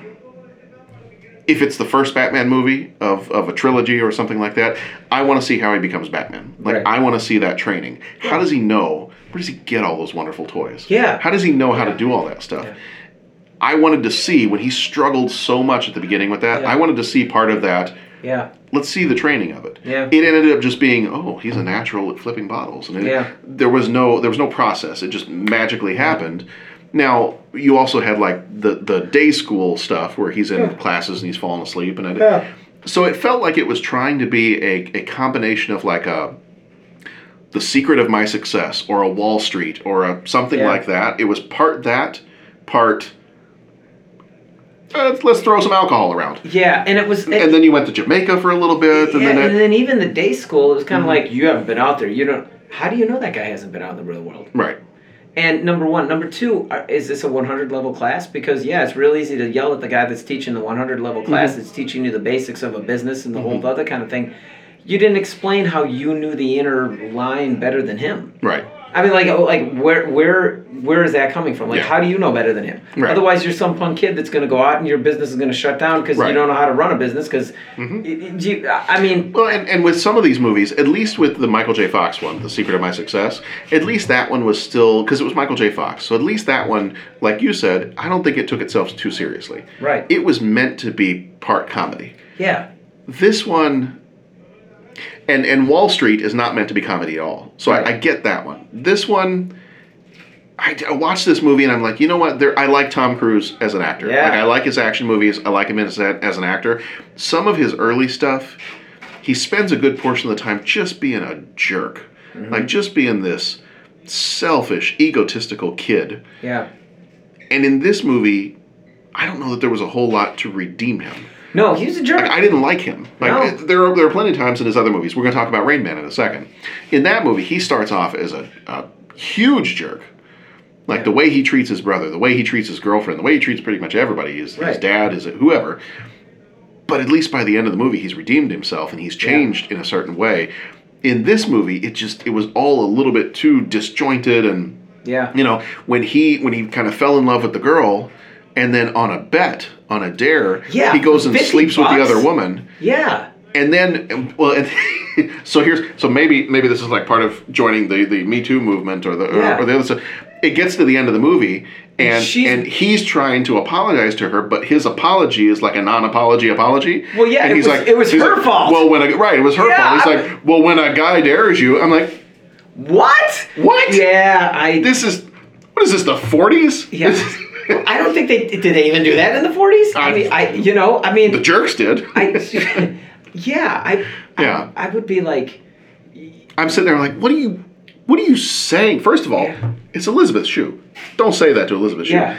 if it's the first Batman movie of, of a trilogy or something like that, I want to see how he becomes Batman. Like,
Right.
I want to see that training. How does he know? Where does he get all those wonderful toys?
Yeah.
How does he know how to do all that stuff? I wanted to see when he struggled so much at the beginning with that.
Yeah.
I wanted to see part of that.
Yeah.
Let's see the training of it.
Yeah.
It ended up just being, oh, he's a natural at flipping bottles, and it,
Yeah.
there was no there was no process. It just magically happened. Now you also had like the the day school stuff where he's in
Yeah.
classes and he's falling asleep, and I,
Yeah.
so it felt like it was trying to be a, a combination of like a the secret of my success or a Wall Street or a something
Yeah.
like that. It was part that, part uh, let's throw some alcohol around.
Yeah, and it was.
And then you went to Jamaica for a little bit, and
yeah,
then,
and
it,
then even the day school, it was kind of
Mhm.
like you haven't been out there. You don't. How do you know that guy hasn't been out in the real world?
right.
And number one, number two, is this a 100 level class? Because yeah, it's real easy to yell at the guy that's teaching the 100 level class.
Mhm.
That's teaching you the basics of a business and the
Mhm.
whole other kind of thing. You didn't explain how you knew the inner line better than him.
Right.
I mean, like, oh, like where, where, where is that coming from? Like,
Yeah.
how do you know better than him?
Right.
Otherwise, you're some punk kid that's going to go out and your business is going to shut down because
Right.
you don't know how to run a business. Because, mm-hmm. I mean,
Well, and, and with some of these movies, at least with the Michael J. Fox one, The Secret of My Success, at least that one was still, because it was Michael J. Fox, so at least that one, like you said, I don't think it took itself too seriously.
Right.
It was meant to be part comedy.
yeah,
This one, and, and Wall Street is not meant to be comedy at all. So I, I get that one. This one, I, I watched this movie and I'm like, you know what? There, I like Tom Cruise as an actor.
Yeah.
Like I like his action movies. I like him as, as an actor. Some of his early stuff, he spends a good portion of the time just being a jerk,
Mm-hmm.
like just being this selfish, egotistical kid.
yeah.
And in this movie, I don't know that there was a whole lot to redeem him.
No, he was a jerk.
Like, I didn't like him. Like
No.
there are there are plenty of times in his other movies. We're going to talk about Rain Man in a second. In that movie, he starts off as a, a huge jerk. Like the way he treats his brother, the way he treats his girlfriend, the way he treats pretty much everybody, his, his
Right.
dad, his whoever. But at least by the end of the movie, he's redeemed himself and he's changed in a certain way. In this movie, it just it was all a little bit too disjointed and
Yeah.
you know when he when he kind of fell in love with the girl and then on a bet on a dare
Yeah,
he goes and
50
sleeps with the other woman
Yeah.
and then well and so here's so maybe maybe this is like part of joining the the me too movement or the
Yeah.
or, or the other stuff it gets to the end of the movie and
She's-
and he's trying to apologize to her but his apology is like a non-apology apology
Well, yeah,
and
it
he's
was-
like
it was her
like,
fault.
well when a, right it was her
Yeah,
fault he's
I-
like well when a guy dares you i'm like
What?
what
Yeah, I.
this is what is this the 40s
Yeah. I don't think they did. They even do that in the forties. I,
I-
mean, I you know, I mean,
the jerks did
I, yeah, I,
yeah
I would be like,
I'm sitting there like, what are you, what are you saying? First of all,
Yeah.
it's Elizabeth Shue. Don't say that to Elizabeth Shue.
Yeah.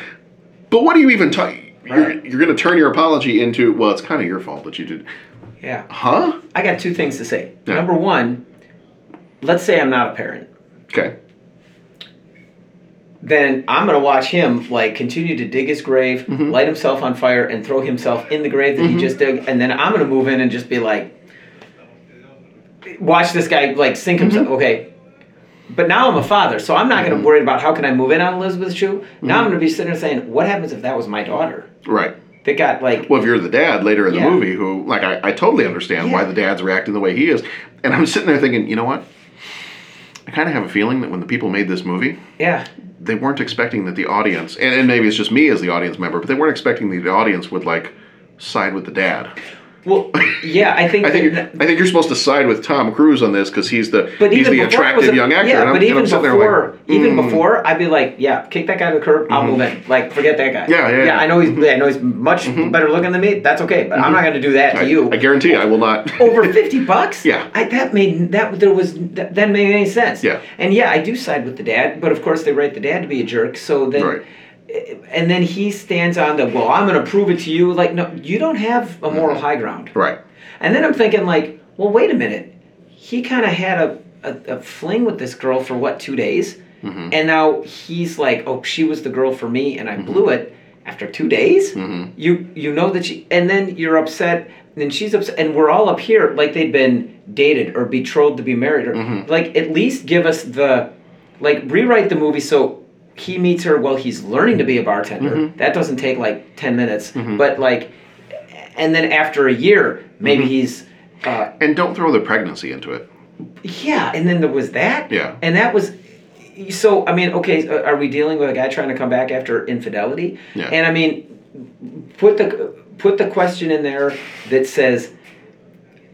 But what are you even talking? You're,
Right.
you're going to turn your apology into, well, it's kind of your fault that you did.
yeah.
Huh?
I got two things to say.
Yeah.
Number one, let's say I'm not a parent.
Okay.
Then I'm gonna watch him like continue to dig his grave,
Mm-hmm.
light himself on fire, and throw himself in the grave that he just dug, and then I'm gonna move in and just be like, watch this guy like sink himself.
Mm-hmm.
Okay. But now I'm a father, so I'm not going to worry about how can I move in on Elizabeth Shue. Now I'm
Mm-hmm.
going to be sitting there saying, what happens if that was my daughter?
Right.
That got like,
Well, if you're the dad later in the movie, who, like, I, I totally understand why the dad's reacting the way he is. And I'm sitting there thinking, you know what? I kind of have a feeling that when the people made this movie,
yeah,
they weren't expecting that the audience, and, and maybe it's just me as the audience member, but they weren't expecting that the audience would, like, side with the dad.
Well, yeah, I think.
I think
that-
you're, I think you're supposed to side with Tom Cruise on this because he's the
But
he's the
before it was
attractive
a-
young actor.
Yeah, but even before,
there like,
even
mm,
before, I'd be like, yeah, kick that guy to the curb. I'll move in. Mm-hmm. Like, forget that guy.
Yeah, yeah, yeah.
I know he's, mm-hmm. I know he's much mm-hmm. better looking than me. That's okay, but I'm not going to do that
I,
to you.
I guarantee I will not.
Over fifty bucks.
Yeah.
I, that made that there was that, that made any sense.
Yeah.
And yeah, I do side with the dad, but of course they write the dad to be a jerk. So then.
Right.
And then he stands on the well. I'm going to prove it to you. Like no, you don't have a moral high ground.
right.
And then I'm thinking, like, well, wait a minute. He kind of had a, a, a fling with this girl for what, two days?
Mm-hmm.
And now he's like, oh, she was the girl for me and I blew it after two days?
Mm-hmm.
You you know that she, and then you're upset, and she's upset, and we're all up here like they'd been dated or betrothed to be married. Or,
Mm-hmm.
Like, at least give us the, like, rewrite the movie so he meets her while he's learning to be a bartender.
Mm-hmm.
That doesn't take like 10 minutes. But, like, and then after a year, maybe
Mm-hmm.
he's, uh,
And don't throw the pregnancy into it.
yeah, and then there was that.
Yeah.
And that was, so, I mean, okay, are we dealing with a guy trying to come back after infidelity?
Yeah.
And I mean, put the, put the question in there that says,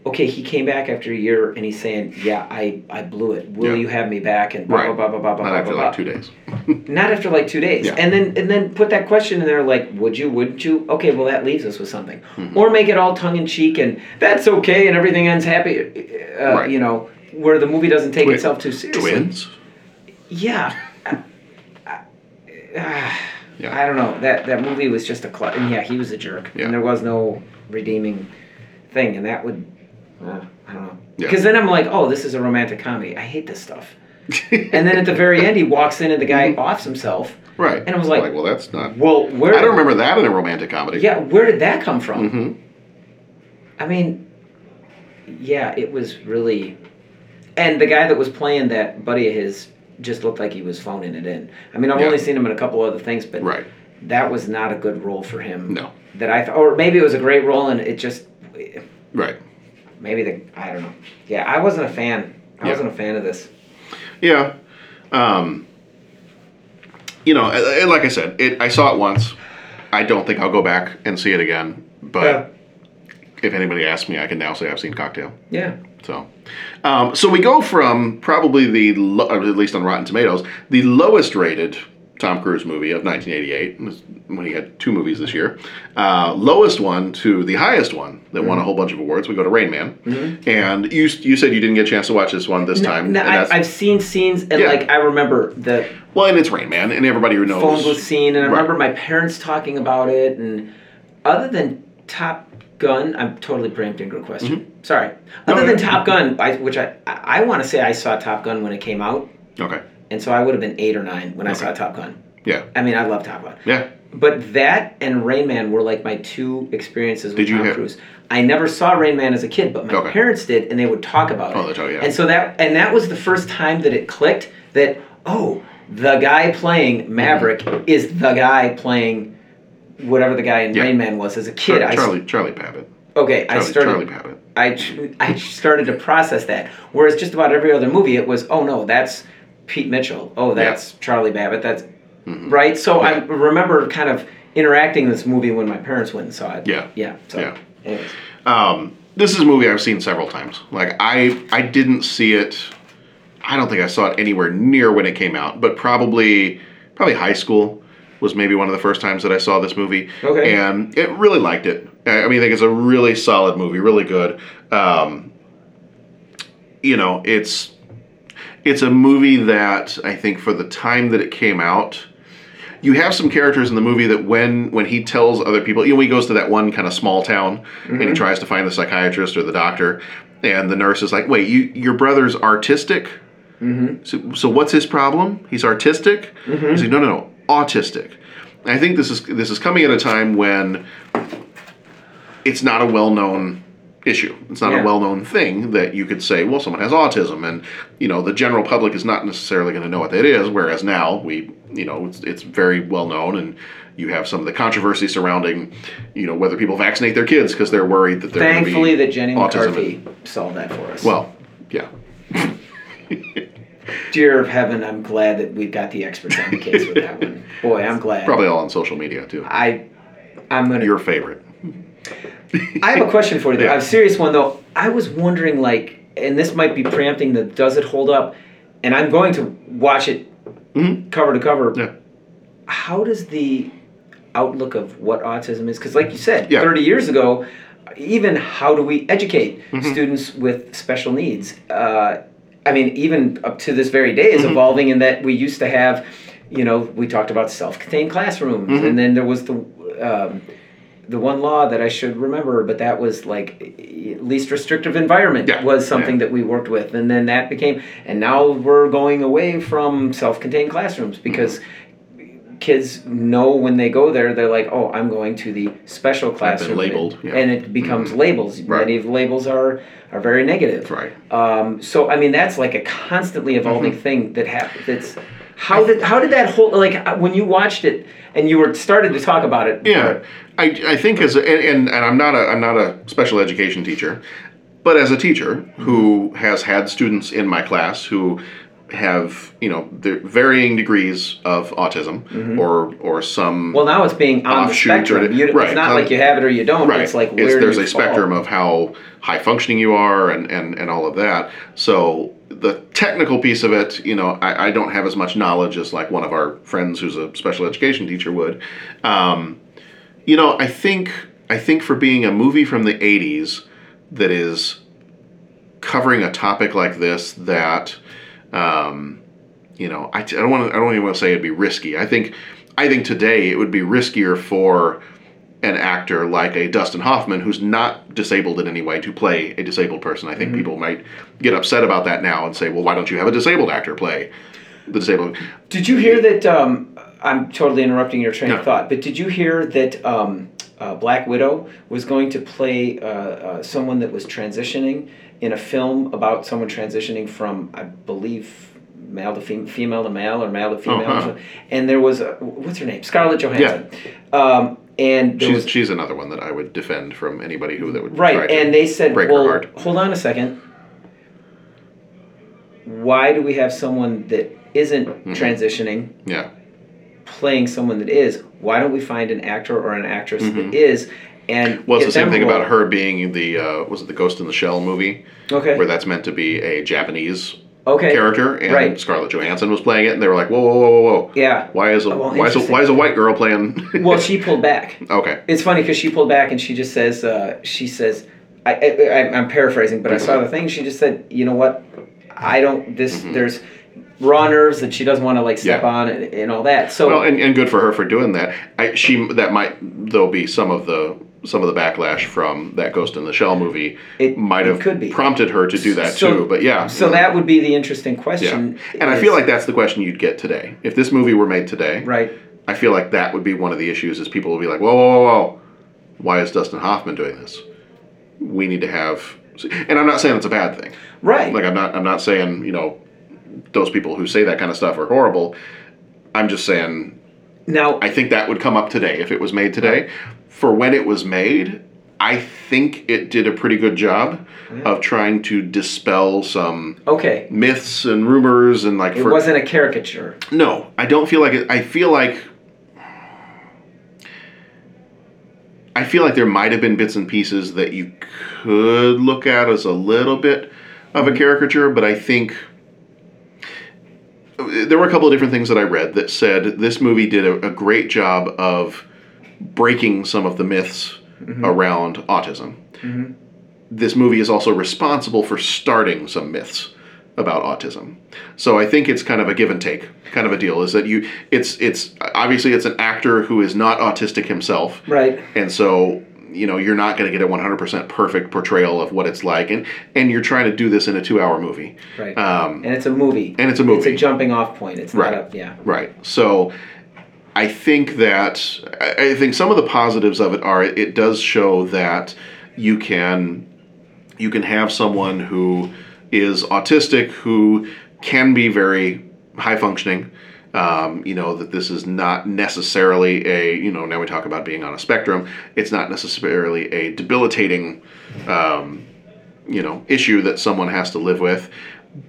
okay, he came back after a year and he's saying, yeah, I, I blew it. Will
Yeah.
you have me back? And blah,
Right.
blah, blah, blah, blah,
Not
blah,
after
blah,
like
blah.
two days.
Not after like two days.
Yeah.
And then and then put that question in there like, would you, wouldn't you? Okay, well that leaves us with something.
Mm-hmm.
Or make it all tongue in cheek and that's okay and everything ends happy. Uh,
Right.
You know, where the movie doesn't take
Twi-
itself too seriously.
Twins.
Yeah. Uh, uh,
Yeah.
I don't know. That that movie was just a cl- and yeah, he was a jerk.
Yeah.
And there was no redeeming thing and that would uh, I don't know.
Yeah.
Because then I'm like, oh, this is a romantic comedy. I hate this stuff. And then at the very end, he walks in and the guy offs himself.
Right.
And I was like,
well, that's not.
Well, where?
I don't remember that in a romantic comedy.
Yeah, where did that come from?
hmm
I mean, yeah, it was really. And the guy that was playing that buddy of his just looked like he was phoning it in. I mean, I've
Yeah.
only seen him in a couple other things, but
Right.
that was not a good role for him.
No.
That I or maybe it was a great role and it just,
Right.
maybe the, I don't know. Yeah, I wasn't a fan. I
Yeah.
wasn't a fan of this.
Yeah. Um, you know, and- like I said, it, I saw it once. I don't think I'll go back and see it again. But
Yeah.
if anybody asks me, I can now say I've seen Cocktail.
Yeah.
So, um, so we go from probably the, lo- at least on Rotten Tomatoes, the lowest rated Tom Cruise movie of 1988, when he had two movies this year, uh, lowest one to the highest one that won a
Mm-hmm.
whole bunch of awards. We go to Rain Man, and you you said you didn't get a chance to watch this one this time.
No, I, I've seen scenes and
Yeah.
like I remember the
well, and it's Rain Man, and everybody who knows
phone was seen, and I
Right.
remember my parents talking about it. And other than Top Gun, I'm totally preempting your question. Sorry.
Mm-hmm. No,
Other than
yeah.
Top Gun, I, which I I, I want to say I saw Top Gun when it came out.
Okay.
And so I would have been eight or nine when I saw Top Gun.
Yeah.
I mean, I love Top Gun.
Yeah.
But that and Rain Man were like my two experiences with
Did you
Tom
have-
Cruise. I never saw Rain Man as a kid, but my
Okay.
parents did, and they would talk about
Oh,
it.
they talk- yeah.
And so that and that was the first time that it clicked that oh, the guy playing Maverick
Mm-hmm.
is the guy playing whatever the guy in
Yeah.
Rain Man was as a kid.
Char-
I
Charlie Charlie Babbitt.
okay, I started
Charlie Babbitt.
I I started to process that. Whereas just about every other movie, it was oh no, that's Pete Mitchell. Oh, that's Charlie Babbitt. That's
Mm-hmm.
right. So I remember kind of interacting in this movie when my parents went and saw it.
Yeah.
Yeah. So,
Yeah.
anyways.
Um, this is a movie I've seen several times. Like I, I didn't see it. I don't think I saw it anywhere near when it came out, but probably, probably high school was maybe one of the first times that I saw this movie.
Okay.
And it really liked it. I I mean, I think it's a really solid movie, really good. Um, you know, it's it's a movie that I think for the time that it came out, you have some characters in the movie that when when he tells other people, you know, he goes to that one kind of small town and he
Mhm.
tries to find the psychiatrist or the doctor, and the nurse is like, "Wait, you your brother's artistic?
Mm-hmm.
So, so what's his problem? He's artistic."
Mhm.
He's like, "No, no, no, autistic." I think this is this is coming at a time when it's not a well-known issue. It's not
Yeah.
a well-known thing that you could say, well, someone has autism, and you know the general public is not necessarily going to know what that is. Whereas now we, you know, it's, it's very well known, and you have some of the controversy surrounding, you know, whether people vaccinate their kids because they're worried that they're
Thankfully, that Jenny McCarthy solved that for us.
Well, yeah.
dear heaven, I'm glad that we've got the experts on the case with that one. Boy, I'm glad.
Probably all on social media too.
I, I'm gonna.
Your favorite.
I have a question for you. Though.
Yeah.
A serious one though. I was wondering, like, and this might be preempting the does it hold up? And I'm going to watch it cover to cover.
Mm-hmm. Yeah.
How does the outlook of what autism is? Because, like you said,
Yeah.
30 years ago, even how do we educate
Mhm.
students with special needs? Uh, I mean, even up to this very day is
Mhm.
evolving in that we used to have, you know, we talked about self-contained classrooms,
Mhm.
and then there was the um, the one law that I should remember, but that was like least restrictive environment was something that we worked with, and then that became, and now we're going away from self-contained classrooms because kids know when they go there, they're like, oh, I'm going to the special classroom,
labeled,
and,
yeah.
and it becomes labels.
Right.
Many of the labels are are very negative.
Right.
Um, so I mean, that's like a constantly evolving
Mhm.
thing that happens. It's how did how did that whole like uh, when you watched it and you were started to talk about it?
Yeah, I, I think as a, and, and and I'm not a I'm not a special education teacher, but as a teacher who has had students in my class who have you know varying degrees of autism
Mhm.
or or some
Well, now it's being on the spectrum. You,
right,
it's not
um,
like you have it or you don't.
Right.
It's like
It's- there's a spectrum of how high functioning you are and, and, and all of that. So the technical piece of it, you know, I, I don't have as much knowledge as like one of our friends who's a special education teacher would. Um, you know, I think I think for being a movie from the '80s that is covering a topic like this that um, you know I, I don't want I don't even want to say it'd be risky. I think I think today it would be riskier for an actor like a Dustin Hoffman who's not disabled in any way to play a disabled person. I think
Mhm.
people might get upset about that now and say, well, why don't you have a disabled actor play the disabled?
Did you hear that? Um, I'm totally interrupting your train
No.
of thought, but did you hear that um, uh, Black Widow was going to play uh, uh, someone that was transitioning in a film about someone transitioning from, I believe, male to fem- female to male or male to female? or
huh.
And there was, a, what's her name? Scarlett Johansson. Um, and
She's,
was,
she's another one that I would defend from anybody who that would
Right, and they said,
break
well, hold on a second. Why do we have someone that isn't
Mhm.
transitioning
Yeah.
playing someone that is? Why don't we find an actor or an actress
Mhm.
that is? And
Well, it's the same thing
role?
about her being the uh, was it the Ghost in the Shell movie?
Okay.
Where that's meant to be a Japanese
Okay.
character, and
Right.
Scarlett Johansson was playing it, and they were like, "Whoa, whoa, whoa, whoa, whoa!
Yeah.
Why is a
Oh, well,
why is a, why is a white girl playing?"
well, she pulled back.
okay.
It's funny because she pulled back and she just says, uh, she says, I, I, I'm paraphrasing, but I saw the thing. She just said, you know what? I don't, this, there's raw nerves that she doesn't want to like step
Mm-hmm. Yeah.
on and, and all that. So,
well, and, and good for her for doing that. I, she that might though be some of the some of the backlash from that Ghost in the Shell movie
It-
might have
could be.
prompted her to do that
So-
too. But yeah,
So that would be the interesting question.
yeah. And I feel like that's the question you'd get today if this movie were made today.
Right.
I feel like that would be one of the issues is people will be like, whoa, whoa, whoa, whoa, why is Dustin Hoffman doing this? We need to have, and I'm not saying it's a bad thing.
Right.
Like I'm not, I'm not saying you know, those people who say that kind of stuff are horrible. I'm just saying.
Now
I think that would come up today if it was made today. For when it was made, I think it did a pretty good job of trying to dispel some
okay.
myths and rumors and like
It
for
wasn't a caricature.
no, I don't feel like it. I feel like I feel like there might have been bits and pieces that you could look at as a little bit of a mm-hmm. caricature, but I think there were a couple of different things that I read that said this movie did a, a great job of breaking some of the myths around autism. This movie is also responsible for starting some myths about autism. So I think it's kind of a give and take kind of a deal. Is that you? It's it's obviously it's an actor who is not autistic himself,
Right.
and so you know you're not going to get a 100% perfect portrayal of what it's like, and and you're trying to do this in a two-hour movie,
Right.
Um,
and it's a movie.
and it's a movie.
It's a jumping off point. It's
Right.
not a yeah.
Right. So I think that I think some of the positives of it are it, it does show that you can you can have someone who is autistic who can be very high functioning. Um, you know that this is not necessarily a you know now we talk about being on a spectrum. It's not necessarily a debilitating um, you know issue that someone has to live with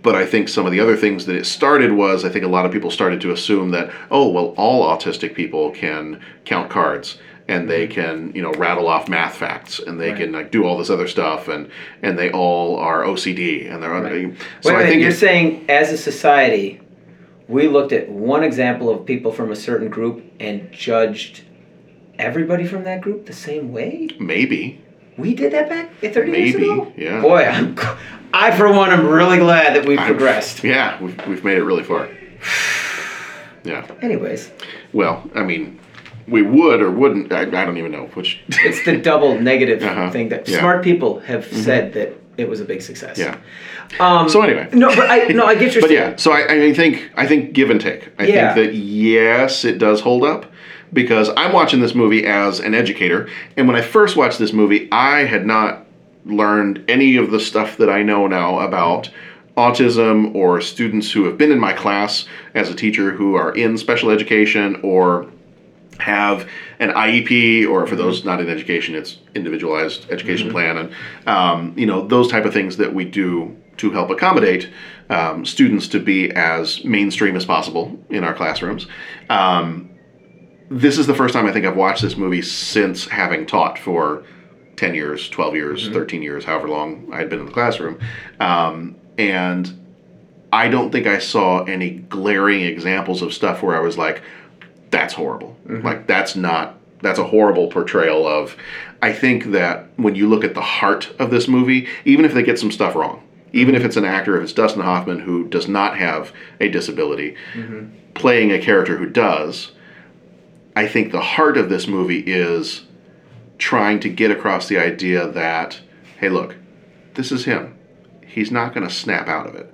but i think some of the other things that it started was i think a lot of people started to assume that oh well all autistic people can count cards and they mm-hmm. can you know rattle off math facts and they
Right.
can like do all this other stuff and and they all are ocd and they're so
Wait
i think
you're
it-
saying as a society, we looked at one example of people from a certain group and judged everybody from that group the same way?
maybe
We did that back 30 years
maybe
ago?
yeah
Boy, I'm, I for one am really glad that we've progressed.
yeah we've, we've made it really far yeah
Anyways,
well i mean we would or wouldn't i, I don't even know which
it's the double negative
Uh-huh,
thing that
yeah.
smart people have
Mhm.
said that it was a big success.
yeah
Um,
so anyway
no, but I no, I get your
but yeah, so I, I think I think give and take. I
Yeah.
think that yes, it does hold up because I'm watching this movie as an educator, and when I first watched this movie, I had not learned any of the stuff that I know now about autism or students who have been in my class as a teacher who are in special education or have an IEP, or for those not in education, it's individualized education
Mhm.
plan, and um, you know those type of things that we do to help accommodate um, students to be as mainstream as possible in our classrooms. Um, this is the first time I think I've watched this movie since having taught for 10 years, 12 years,
Mhm.
13 years, however long I had been in the classroom. Um, and I don't think I saw any glaring examples of stuff where I was like, that's horrible.
Mhm.
Like, that's not, that's a horrible portrayal of. I think that when you look at the heart of this movie, even if they get some stuff wrong, even if it's an actor, if it's Dustin Hoffman who does not have a disability,
Mhm.
playing a character who does, I think the heart of this movie is trying to get across the idea that, hey, look, this is him. He's not going to snap out of it.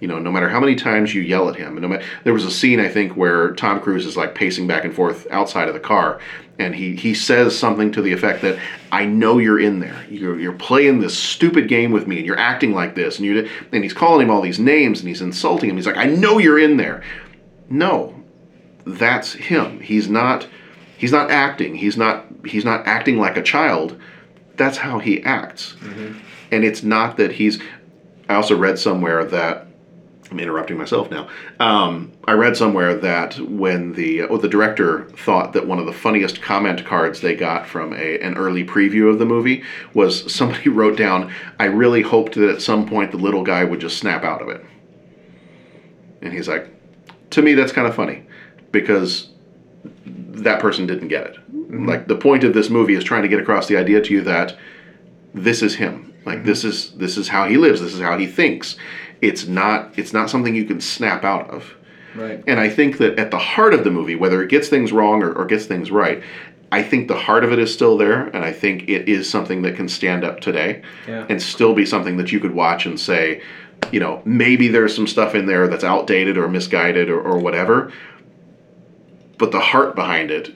You know, no matter how many times you yell at him, and no matter, there was a scene I think where Tom Cruise is like pacing back and forth outside of the car, and he he says something to the effect that I know you're in there. You're you're playing this stupid game with me, and you're acting like this, and you and he's calling him all these names, and he's insulting him. He's like, I know you're in there. No, that's him. He's not he's not acting. He's not he's not acting like a child. That's how he acts. And it's not that he's I also read somewhere that I'm interrupting myself now. Um, I read somewhere that when the oh, the director thought that one of the funniest comment cards they got from a, an early preview of the movie was somebody wrote down, "I really hoped that at some point the little guy would just snap out of it." And he's like, "To me, that's kind of funny because that person didn't get it. Mm-hmm. Like the point of this movie is trying to get across the idea to you that this is him. Like mm-hmm. this is this is how he lives. This is how he thinks. It's not it's not something you can snap out of.
Right.
And I think that at the heart of the movie, whether it gets things wrong or, or gets things right, I think the heart of it is still there, and I think it is something that can stand up today
Yeah.
and still be something that you could watch and say, you know, maybe there's some stuff in there that's outdated or misguided or, or whatever, but the heart behind it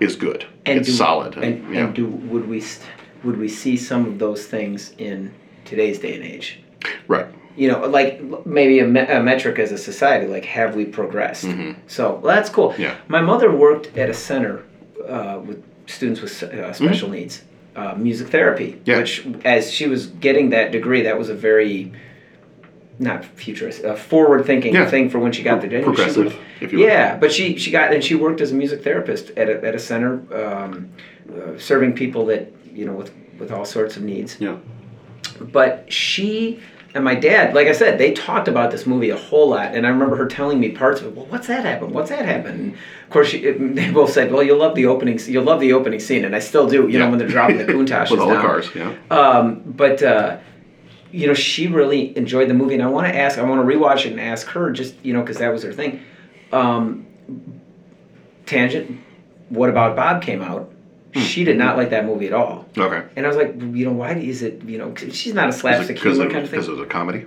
is
Yeah.
good.
And
it's
do-
solid.
And,
yeah.
and do would we st- would we see some of those things in today's day and age?
right.
You know, like maybe a, me- a metric as a society, like have we progressed? So well, that's cool.
Mm-hmm. Yeah.
My mother worked at a center uh, with students with uh, special needs, uh, music therapy.
Mm-hmm. Yeah.
Which, as she was getting that degree, that was a very not futurist, a forward-thinking
Yeah.
thing for when she got the degree. She
Progressive,
would-
if you will.
yeah, but she she got and she worked as a music therapist at a, at a center, um, uh, serving people that you know with with all sorts of needs.
Yeah.
But she and my dad, like I said, they talked about this movie a whole lot, and I remember her telling me parts of it. Well, what's that happen? What's that happen? And of course, she, it, they both said, "Well, you'll love the opening. You'll love the opening scene," and I still do. You know,
Yeah.
when they're dropping the Countach
With all the cars, yeah.
Um, but uh, you know, she really enjoyed the movie, and I want to ask, I want to rewatch it and ask her, just you know, because that was her thing. Um, tangent. What about Bob came out?
Hmm.
She did not like that movie at all.
Okay.
And I was like, you know, why is it, you know, she's not a slapstick humor kind of thing.
because it was a comedy.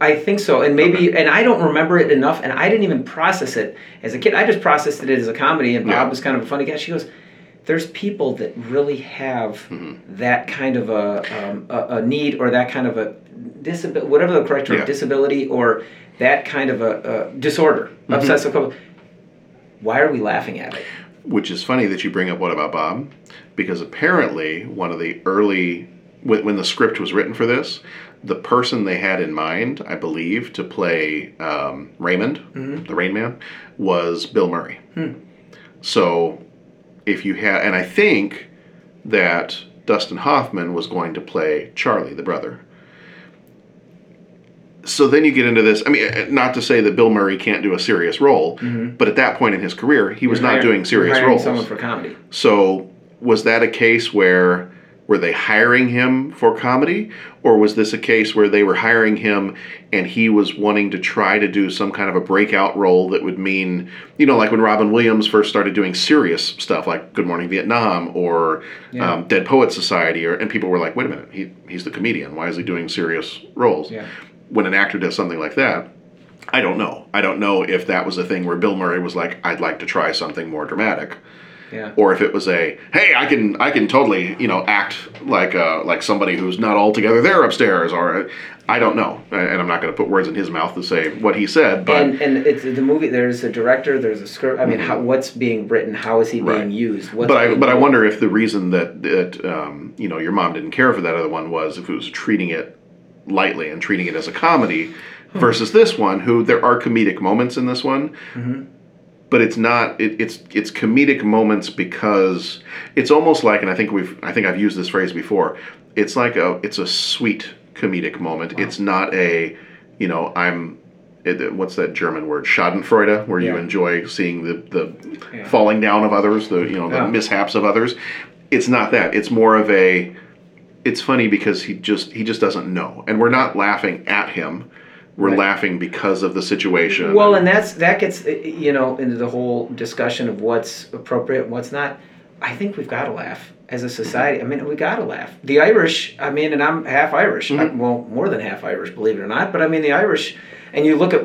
I think so, and maybe, and I don't remember it enough, and I didn't even process it as a kid. I just processed it as a comedy, and Bob
Yeah.
was kind of a funny guy. She goes, "There's people that really have
Mm-hmm.
that kind of a, um, a a need or that kind of a disability, whatever the correct term,
Yeah.
disability or that kind of a, a disorder,
Mhm.
obsessive. Why are we laughing at it?
Which is funny that you bring up What About Bob? Because apparently, one of the early, when, when the script was written for this, the person they had in mind, I believe, to play um, Raymond,
Mhm.
the Rain Man, was Bill Murray.
Hmm.
So, if you had, and I think that Dustin Hoffman was going to play Charlie, the brother. So then you get into this. I mean, uh, not to say that Bill Murray can't do a serious role,
Mhm.
but at that point in his career, he was
You're
not
hiring-
doing serious roles.
Someone for comedy.
So was that a case where were they hiring him for comedy, or was this a case where they were hiring him and he was wanting to try to do some kind of a breakout role that would mean, you know, like when Robin Williams first started doing serious stuff like Good Morning Vietnam or
Yeah.
um, Dead Poet Society, or and people were like, wait a minute, he, he's the comedian. Why is he doing serious roles?
Yeah.
When an actor does something like that, I don't know. I don't know if that was a thing where Bill Murray was like, I'd like to try something more dramatic
Yeah.
or if it was a hey i can i can totally you know act like uh like somebody who's not altogether there upstairs or i don't know and i'm not going to put words in his mouth to say what he said but
and and it's the movie. There's a director. There's a script. I mean, how, what's being written? How is he being used? What's
but I but I wonder if the reason that that um, you know your mom didn't care for that other one was if it was treating it lightly and treating it as a comedy
Hmm.
versus this one who there are comedic moments in this one
Mhm.
But it's not it, it's it's comedic moments because it's almost like and I think we've I think I've used this phrase before it's like a it's a sweet comedic moment. It's not a you know I'm it, what's that German word? Schadenfreude where you enjoy seeing the the
Yeah.
falling down of others the you know the
Yeah.
mishaps of others. It's not that. It's more of a it's funny because he just he just doesn't know. And we're not laughing at him we're
Right.
laughing because of the situation
Well, and that's that gets uh, you know into the whole discussion of what's appropriate and what's not. I think we've got to laugh as a society. I mean, we got to laugh. The Irish. I mean, and I'm half Irish.
Mm-hmm.
I- well, more than half Irish, believe it or not. But I mean, the Irish. And you look at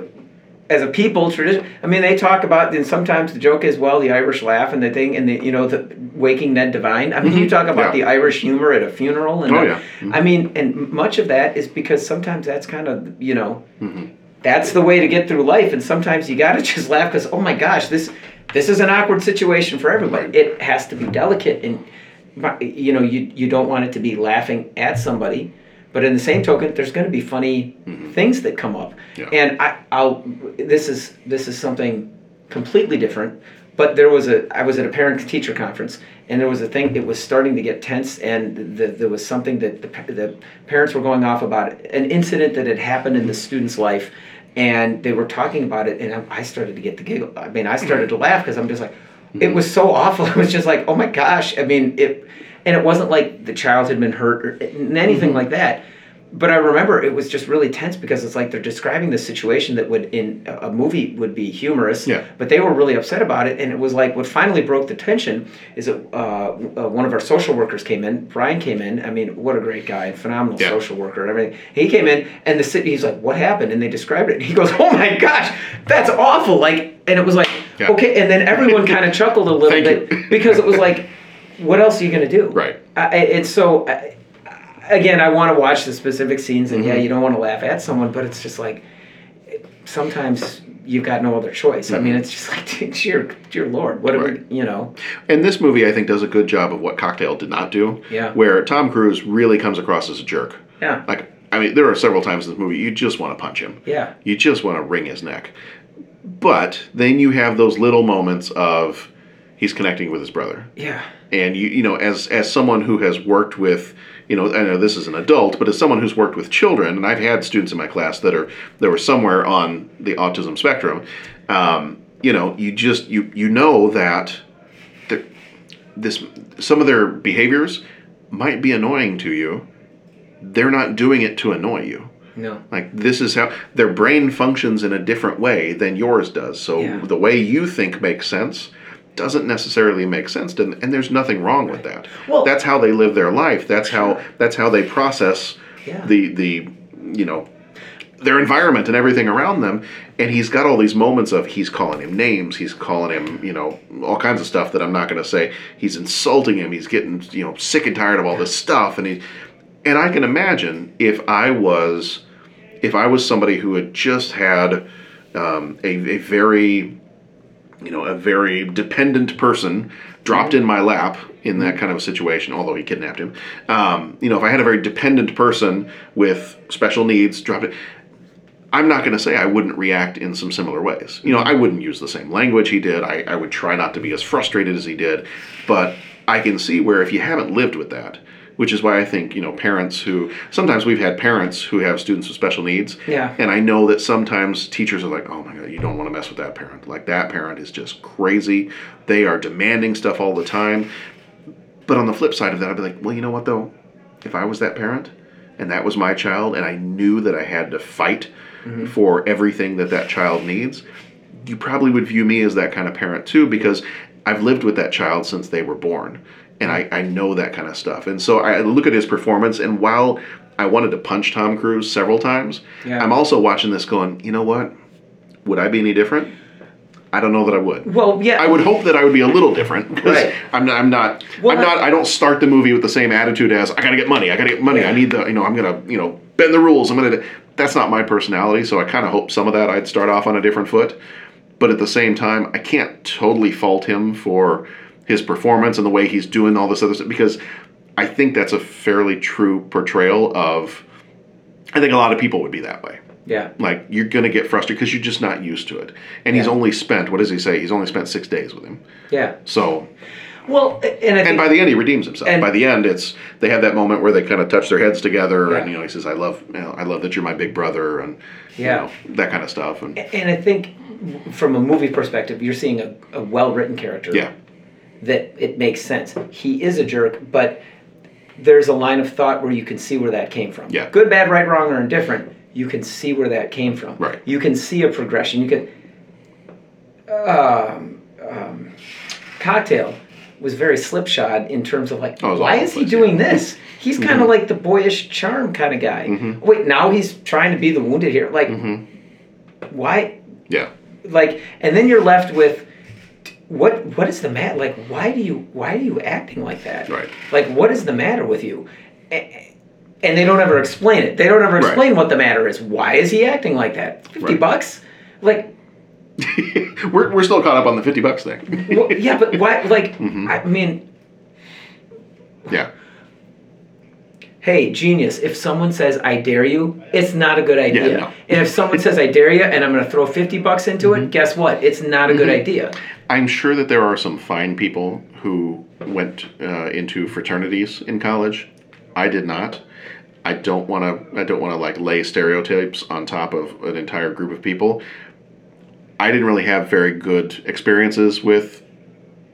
as a people tradition. I mean, they talk about. And sometimes the joke is, well, the Irish laugh and the thing, and the you know the waking Ned Devine I mean, you talk about
Mm-hmm. Yeah.
the Irish humor at a funeral, and
Oh, yeah.
I mean, and much of that is because sometimes that's kind of you know
Mm-hmm.
that's the way to get through life and sometimes you got to just laugh because oh my gosh this this is an awkward situation for everybody it has to be delicate and you know you you don't want it to be laughing at somebody but in the same token there's going to be funny mm-hmm. things that come up.
Yeah.
and I, i'll this is this is something completely different but there was a i was at a parent teacher conference and there was a thing it was starting to get tense and the, there was something that the, the parents were going off about an incident that had happened in the student's life and they were talking about it and I- i started to get the giggle. I mean i started to laugh because i'm just like it mm-hmm. was so awful. It was just like oh my gosh. I mean it and it wasn't like the child had been hurt or anything like that but I remember it was just really tense because it's like they're describing the situation that would in a movie would be humorous,
Yeah.
but they were really upset about it, and it was like what finally broke the tension is that uh, uh, one of our social workers came in. Brian came in. I mean, what a great guy, phenomenal
Yeah.
social worker and everything. He came in, and the city. He's like, "What happened?" And they described it. And he goes, "Oh my gosh, that's awful!" Like, and it was like,
Yeah.
okay, and then everyone kind of chuckled a little
Thank
bit
you.
because it was like, what else are you gonna do?
Right.
I, it's so. I, again, I want to watch the specific scenes, and yeah,
Mhm.
you don't want to laugh at someone, but it's just like sometimes you've got no other choice. I mean,
Mhm.
it's just like, dear, dear Lord, what are we, you know?
And this movie, I think, does a good job of what Cocktail did not do.
Yeah.
Where Tom Cruise really comes across as a jerk.
Yeah.
Like, I mean, there are several times in this movie you just want to punch him.
Yeah.
You just want to wring his neck. But then you have those little moments of he's connecting with his brother.
Yeah.
And you you know, as as someone who has worked with you know, I know this is an adult, but as someone who's worked with children, and I've had students in my class that are that were somewhere on the autism spectrum, um, you know, you just you you know that the- this some of their behaviors might be annoying to you. They're not doing it to annoy you.
No.
Like this is how their brain functions in a different way than yours does. So
Yeah.
the way you think makes sense doesn't necessarily make sense to them, and there's nothing wrong with that.
Well-
that's how they live their life. That's how that's how they process
Yeah.
the the you know their environment and everything around them. And he's got all these moments of he's calling him names, he's calling him, you know, all kinds of stuff that I'm not going to say. He's insulting him. He's getting, you know, sick and tired of all this stuff. And he, and I can imagine if I was, if I was somebody who had just had um, a, a very, you know, a very dependent person dropped in my lap in that kind of a situation, although he kidnapped him. Um, you know, if I had a very dependent person with special needs dropped in, I'm not going to say I wouldn't react in some similar ways. You know, I wouldn't use the same language he did. I, I would try not to be as frustrated as he did. But I can see where if you haven't lived with that, which is why I think, you know, parents who sometimes we've had parents who have students with special needs.
Yeah.
And I know that sometimes teachers are like, oh my God, you don't want to mess with that parent. Like, that parent is just crazy. They are demanding stuff all the time. But on the flip side of that, I'd be like, well, you know what, though? If I was that parent and that was my child and I knew that I had to fight
Mhm.
for everything that that child needs, you probably would view me as that kind of parent too because I've lived with that child since they were born and I, I know that kind of stuff. And so I look at his performance and while I wanted to punch Tom Cruise several times,
Yeah.
I'm also watching this going, you know what? Would I be any different? I don't know that I would.
Well, yeah.
I would hope that I would be a little different because
Right.
I'm not. I'm not.
Well,
I'm not. I don't start the movie with the same attitude as I gotta get money. I gotta get money. I need the. You know, I'm gonna. You know, bend the rules. I'm gonna. That's not my personality. So I kind of hope some of that I'd start off on a different foot. But at the same time, I can't totally fault him for his performance and the way he's doing all this other stuff because I think that's a fairly true portrayal of. I think a lot of people would be that way.
Yeah.
Like you're gonna get frustrated because you're just not used to it. And he's only spent what does he say? He's only spent six days with him.
Yeah.
So
Well, and I think,
and by the end he redeems himself.
and-
by the end it's they have that moment where they kind of touch their heads together and you know he says I love you know, I love that you're my big brother and
Yeah.
you know, that kind of stuff and
and I think from a movie perspective, you're seeing a, a well-written character.
yeah
that it makes sense. He is a jerk, but there's a line of thought where you can see where that came from.
Yeah.
Good, bad, right, wrong, or indifferent. You can see where that came from.
Right.
You can see a progression. You can. Um, um, cocktail was very slipshod in terms of like,
Oh,
why is he
over the place,
doing this? He's kind of like the boyish charm kind of guy.
Mhm.
Wait, now he's trying to be the wounded here. Like,
mm-hmm.
why?
yeah
like and then you're left with what what is the matter like why do you why are you acting like that
Right.
like what is the matter with you A- and they don't ever explain it they don't ever
Right.
explain what the matter is why is he acting like that 50
Right.
bucks like
we're, we're still caught up on the 50 bucks thing
well, yeah but why like
Mhm.
i mean
yeah
hey genius if someone says i dare you it's not a good idea
Yeah, no.
and if someone says i dare you and i'm going to throw 50 bucks into
Mm-hmm.
it guess what it's not a good
Mhm.
idea
I'm sure that there are some fine people who went uh, into fraternities in college. I did not. I don't want to. I don't want to like lay stereotypes on top of an entire group of people. I didn't really have very good experiences with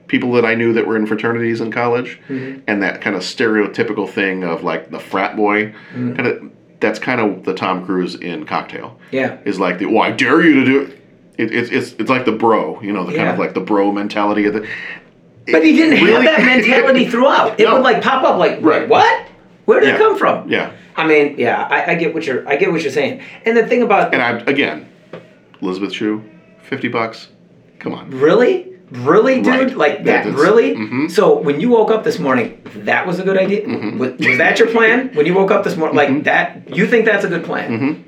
people that I knew that were in fraternities in college,
Mhm.
and that kind of stereotypical thing of like the frat boy,
Mhm.
kind of that's kind of the Tom Cruise in Cocktail.
Yeah.
Is like the, well, I dare you to do it. It it's, it's, it's like the bro, you know, the kind of like the bro mentality of the.
But he didn't have that mentality throughout. It
No.
would like pop up like,
Right.
what? Where did
Yeah.
it come from?
Yeah.
I mean, yeah, I, I get what you're I get what you're saying. And the thing about
And I, again, Elizabeth Shue, 50 bucks. Come on.
really? Really, dude?
Right.
Like
That
that? really?
Mhm.
So when you woke up this morning, that was a good idea?
Mm-hmm.
Was, was that your plan? When you woke up this morning, like that, you think that's a good plan?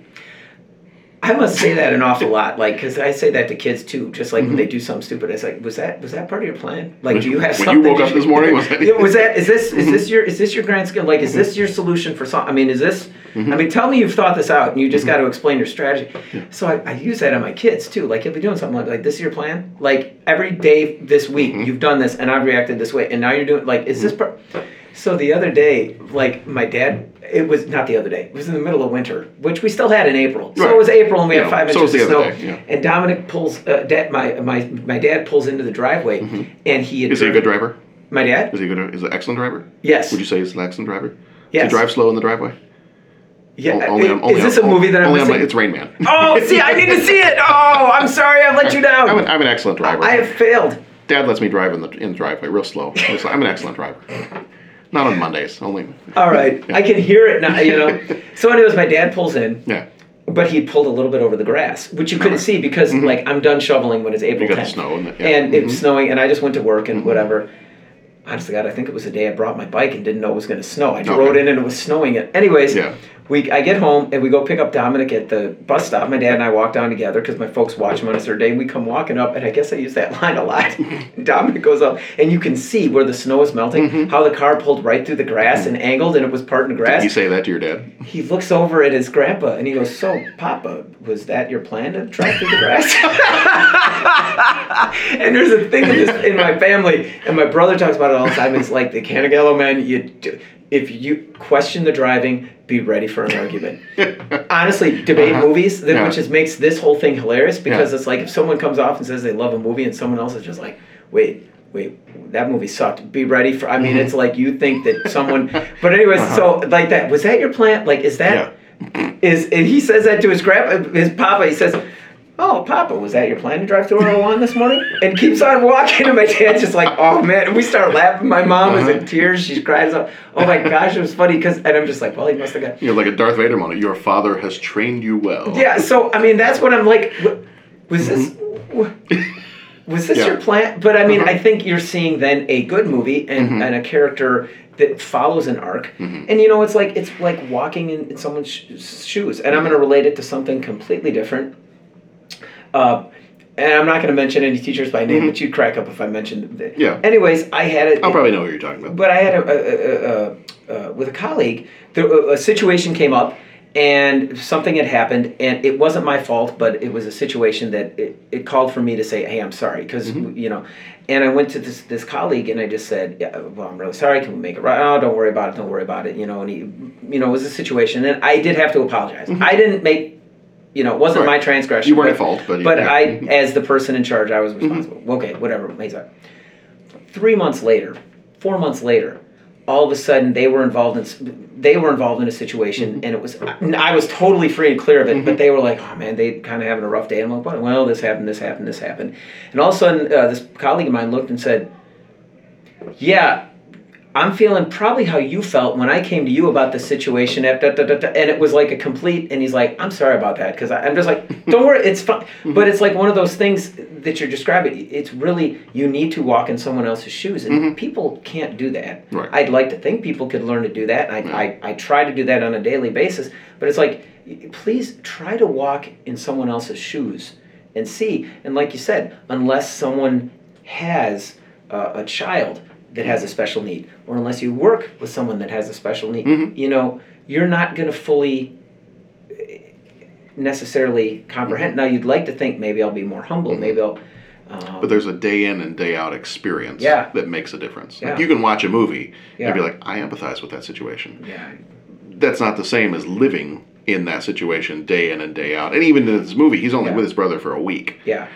Mm-hmm.
I must say that an awful lot, like, because I say that to kids too. Just like when they mm-hmm. do something stupid, it's like, was that was that part of your plan? Like, do you have
Mm-hmm. When you woke up this morning, was that-
was that? Is this is mm-hmm. this your is this your grand scheme? Like, is mm-hmm. this your solution for something? I mean, is this? I mean, tell me you've thought this out, and you just got to explain your strategy. So I, I use that on my kids too. Like, you'll be doing something like, like this is your plan. Like every day this week, you've done this, and I've reacted this way, and now you're doing like, is this? Part? So the other day, like my dad, it was not the other day. It was in the middle of winter, which we still had in April. So
Right.
it was April, and we
Yeah,
had five
so
inches of snow.
day, yeah.
And Dominic pulls, uh, dad, my my my dad pulls into the driveway, and he
Mm-hmm. Is he a good driver?
My dad?
Is he good? Is an excellent driver?
Yes.
Would you say he's an excellent driver?
Yes.
Does he drive slow in the driveway?
Yeah.
Only only
is this a movie that I'm
only
missing?
It's Rain Man.
Oh, see, I need to see it. Oh, I'm sorry, I've let you down.
I'm an, I'm an excellent driver.
I have failed.
Dad lets me drive in the in the driveway. Real slow. I'm an excellent driver. Not on Mondays. Only.
All right, I can hear it now. You know. So, anyways, my dad pulls in.
Yeah.
But he pulled a little bit over the grass, which you couldn't uh-huh. see because, mm-hmm. like, I'm done shoveling when it's April
You got
10th.
snow and yeah.
and it was
Mhm.
snowing, and I just went to work and mm-hmm. whatever. Honestly, God, I think it was the day I brought my bike and didn't know it was going to snow. I
Okay.
rode in and it was snowing. It. Anyways,
Yeah.
We I get home and we go pick up Dominic at the bus stop. My dad and I walk down together because my folks watch him on a day. And we come walking up, and I guess I use that line a lot. Dominic goes up, and you can see where the snow is melting,
Mm-hmm.
how the car pulled right through the grass and angled, and it was part in the grass
Did you say that to your dad?
he looks over at his grandpa and he goes, "So, Papa, was that your plan to drive through the grass?" and there's a thing in, this, in my family, and my brother talks about it all the time. It's like the Canagallo man. You, do- if you question the driving, be ready for an argument. Honestly, debate
Uh-huh.
movies,
Yeah.
which is makes this whole thing hilarious because
Yeah.
it's like if someone comes off and says they love a movie and someone else is just like, "Wait." Wait, that movie sucked. Be ready for. I mean,
Mhm.
it's like you think that someone. But anyways,
Uh-huh.
so like that. Was that your plan? Like, is that is and he says that to his grandpa, his papa. He says, "Oh, Papa, was that your plan to drive through 101 this morning?" And keeps on walking, and my dad's just like, "Oh man!" And we start laughing. My mom is in tears. She cries out, "Oh my gosh, it was funny!" Because and I'm just like, "Well, he must have got."
You're like a Darth Vader moment. Your father has trained you well.
Yeah. So I mean, that's what I'm like. Was this? w- Was this
Yeah.
your plan? But I mean,
Uh-huh.
I think you're seeing then a good movie and,
Mhm.
and a character that follows an arc.
Mhm.
And you know, it's like it's like walking in, in someone's sh- shoes. And I'm going to relate it to something completely different. Uh, and I'm not going to mention any teachers by name,
Mhm.
but you'd crack up if I mentioned. It.
Yeah.
Anyways, I had it.
I'll probably know what you're talking about.
But I had a, a, a, a, a with a colleague. There, a, a situation came up, and something had happened, and it wasn't my fault, but it was a situation that it, it called for me to say, "Hey, I'm sorry," because you know. And I went to this this colleague, and I just said, "Yeah, well, I'm really sorry. Can we make it right? Oh, don't worry about it. Don't worry about it. You know." And he, you know, it was a situation, and I did have to apologize. I didn't make. You know, it wasn't
Right.
my transgression.
You weren't
but-
at fault, but
but
yeah.
I, as the person in charge, I was mm-hmm. responsible. Okay, whatever. Three months later, four months later, all of a sudden they were involved in they were involved in a situation, mm-hmm. and it was I was totally free and clear of it. But mm-hmm. they were like, oh man, they kind of having a rough day. I'm like, well, this happened, this happened, this happened, and all of a sudden uh, this colleague of mine looked and said, yeah. I'm feeling probably how you felt when I came to you about the situation, at da, da, da, and it was like a complete. And he's like, "I'm sorry about that," because I'm just like, "Don't worry, it's fine." But it's like one of those things that you're describing. It's really you need to walk in someone else's shoes, and people can't do that.
Right.
I'd like to think people could learn to do that. I, I I try to do that on a daily basis, but it's like, please try to walk in someone else's shoes and see. And like you said, unless someone has uh, a child that has a special need, or unless you work with someone that has a special need,
Mhm.
you know, you're not going to fully necessarily comprehend. Now, you'd like to think maybe I'll be more humble. Maybe I'll. Um,
But there's a day in and day out experience
Yeah.
that makes a difference.
Yeah.
Like you can watch a movie
Yeah.
and be like, I empathize with that situation.
yeah.
That's not the same as living in that situation day in and day out. And even in this movie, he's only with his brother for a week.
Yeah.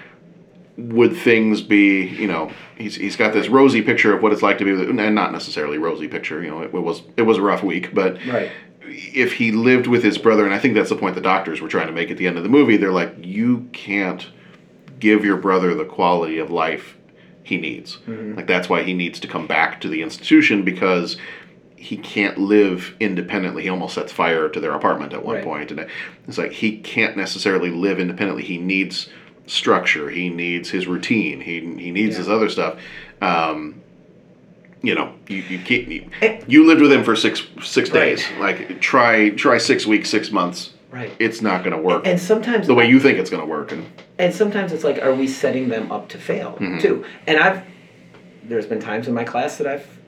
Would things be, you know, he's, he's got this rosy picture of what it's like to be with, and not necessarily rosy picture, you know, it, was it was a rough week, but
Right.
if he lived with his brother, and I think that's the point the doctors were trying to make at the end of the movie. They're like, you can't give your brother the quality of life he needs.
Mhm.
Like that's why he needs to come back to the institution because he can't live independently. He almost sets fire to their apartment at one
Right.
point, and it's like he can't necessarily live independently. He needs structure. He needs his routine. He he needs his other stuff. Um, you know, you you can't. You, you lived with him for six six
Right.
days. Like try try six weeks, six months.
Right.
It's not going to work.
And sometimes
the way you think it's going to work, and
and sometimes it's like, are we setting them up to fail
Mhm.
too? And I've there's been times in my class that I've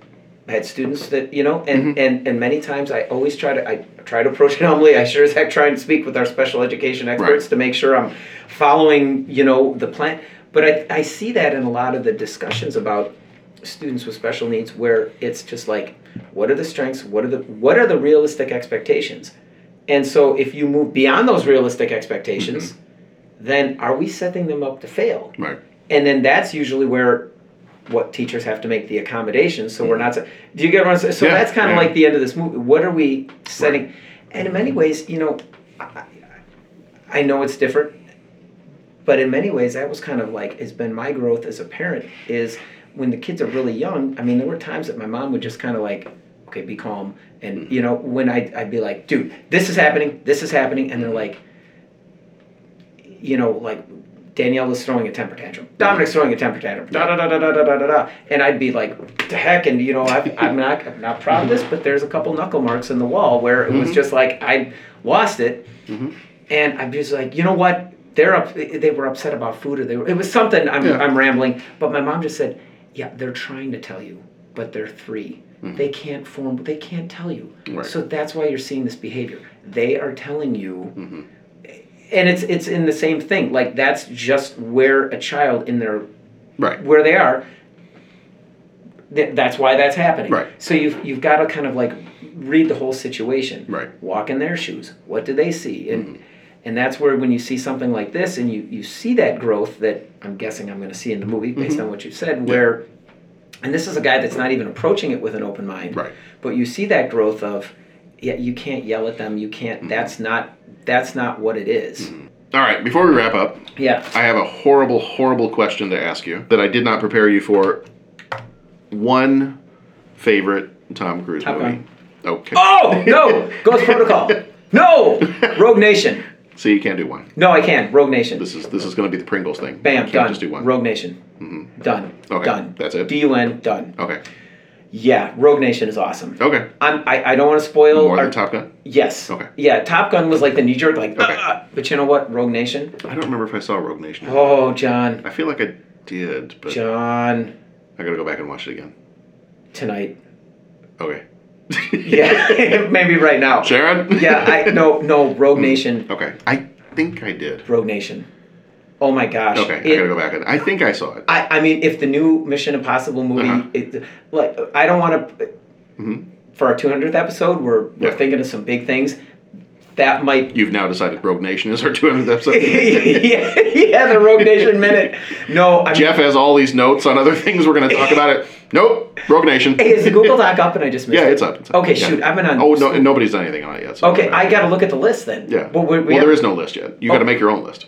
had students that you know, and mm-hmm. and and many times I always try to I try to approach it humbly. I sure as heck try and speak with our special education experts
Right.
to make sure I'm following you know the plan. But I I see that in a lot of the discussions about students with special needs where it's just like what are the strengths what are the what are the realistic expectations and so if you move beyond those realistic expectations mm-hmm. then are we setting them up to fail
right
and then that's usually where what teachers have to make the accommodations so we're mm. not do you get what i'm saying? So
Yeah,
that's kind of
yeah.
like the end of this movie. What are we setting and in many ways you know I, I know it's different but in many ways that was kind of like has been my growth as a parent is when the kids are really young i mean there were times that my mom would just kind of like okay be calm and mm-hmm. you know when I, i'd be like dude this is happening this is happening and they're mm-hmm. like you know like Danielle was throwing a temper tantrum. Dominic's throwing a temper tantrum. Da da da da da da da da. And I'd be like, to heck! And you know, I've, I'm not I'm not proud of this, but there's a couple knuckle marks in the wall where it mm-hmm.
was
just like I lost it, mm-hmm. and I'm just like, you know what? They're up. They were upset about food, or they were. It was something. I'm
yeah.
I'm rambling, but my mom just said, yeah, they're trying to tell you, but they're 3
mm-hmm.
They can't form. They can't tell you.
Right.
So that's why you're seeing this behavior. They are telling you
mm-hmm
and it's it's in the same thing. Like that's just where a child in their
right
where they are. th- That's why that's happening.
Right.
So you've you've got to kind of like read the whole situation.
Right.
Walk in their shoes. What do they see? And and that's where when you see something like this and you you see that growth that I'm guessing I'm going to see in the movie based
Mhm.
on what you said, where and this is a guy that's not even approaching it with an open mind.
Right.
But you see that growth of yeah, you can't yell at them. You can't. That's not that's not what it is.
All right, before we wrap up,
Yeah.
I have a horrible, horrible question to ask you that I did not prepare you for. One favorite Tom Cruise
Top
movie.
Gun.
Okay.
Oh no! Ghost Protocol. No. Rogue Nation.
So you can't do one.
No, I can. Rogue Nation.
This is this is going to be the Pringles thing.
Bam.
You can't
Done.
just do one.
Rogue Nation.
Mm-hmm.
Done.
Okay.
Done.
That's it.
D U N. Done.
Okay.
Yeah. Rogue Nation is awesome.
Okay.
I'm. I, I don't want to spoil.
More
our-
than Top Gun.
Yes.
Okay.
Yeah. Top Gun was like the knee jerk, like. "Ah," but you know what? Rogue Nation.
I don't remember if I saw Rogue Nation.
Oh, John.
I feel like I did, but
John.
I gotta go back and watch it again.
Tonight.
Okay.
Yeah. Maybe right now.
Sharon.
Yeah. I no no Rogue Nation.
Okay. I think I did.
Rogue Nation. Oh my gosh.
Okay. I
It-
gotta go back. I think I saw it.
I, I mean, if the new Mission Impossible movie,
Uh-huh.
it, like, I don't want to.
Mhm.
For our 200th episode, we're we're
Yeah.
thinking of some big things. That might.
You've now decided Rogue Nation is our 200th episode.
yeah, yeah, the Rogue Nation minute. No, I mean,
Jeff has all these notes on other things we're going to talk about. It. Nope. Rogue Nation.
Hey, is the Google Doc up and I just missed
yeah,
it?
it's up. It's up.
Okay,
Yeah.
shoot, I've been on.
Oh no, nobody's done anything on it yet. So
Okay, I got to look at the list then.
Yeah.
Well, we, we
well,
have-
there is no list yet. You got to
Oh.
make your own list.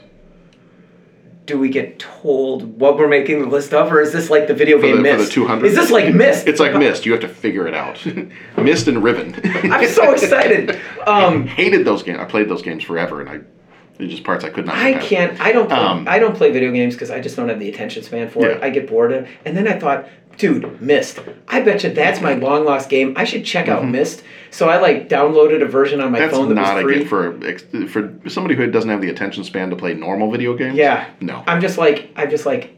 Do we get told what we're making the list of, or is this like the video
For
game
the, for the 200.
Is this like Myst?
It's like Myst. You have to figure it out. Myst and Riven.
I'm so excited. Um,
hated those games. I played those games forever, and I there's just parts I could not.
I can't. I don't. Play,
Um,
I don't play video games because I just don't have the attention span for it. I get bored. Of, and then I thought, dude, Myst. I bet you that's my long lost game. I should check out Myst. So I like downloaded a version on my
Mm-hmm. That's
phone that
not
was
a
free.
good for for somebody who doesn't have the attention span to play normal video games.
Yeah.
No.
I'm just like I'm just like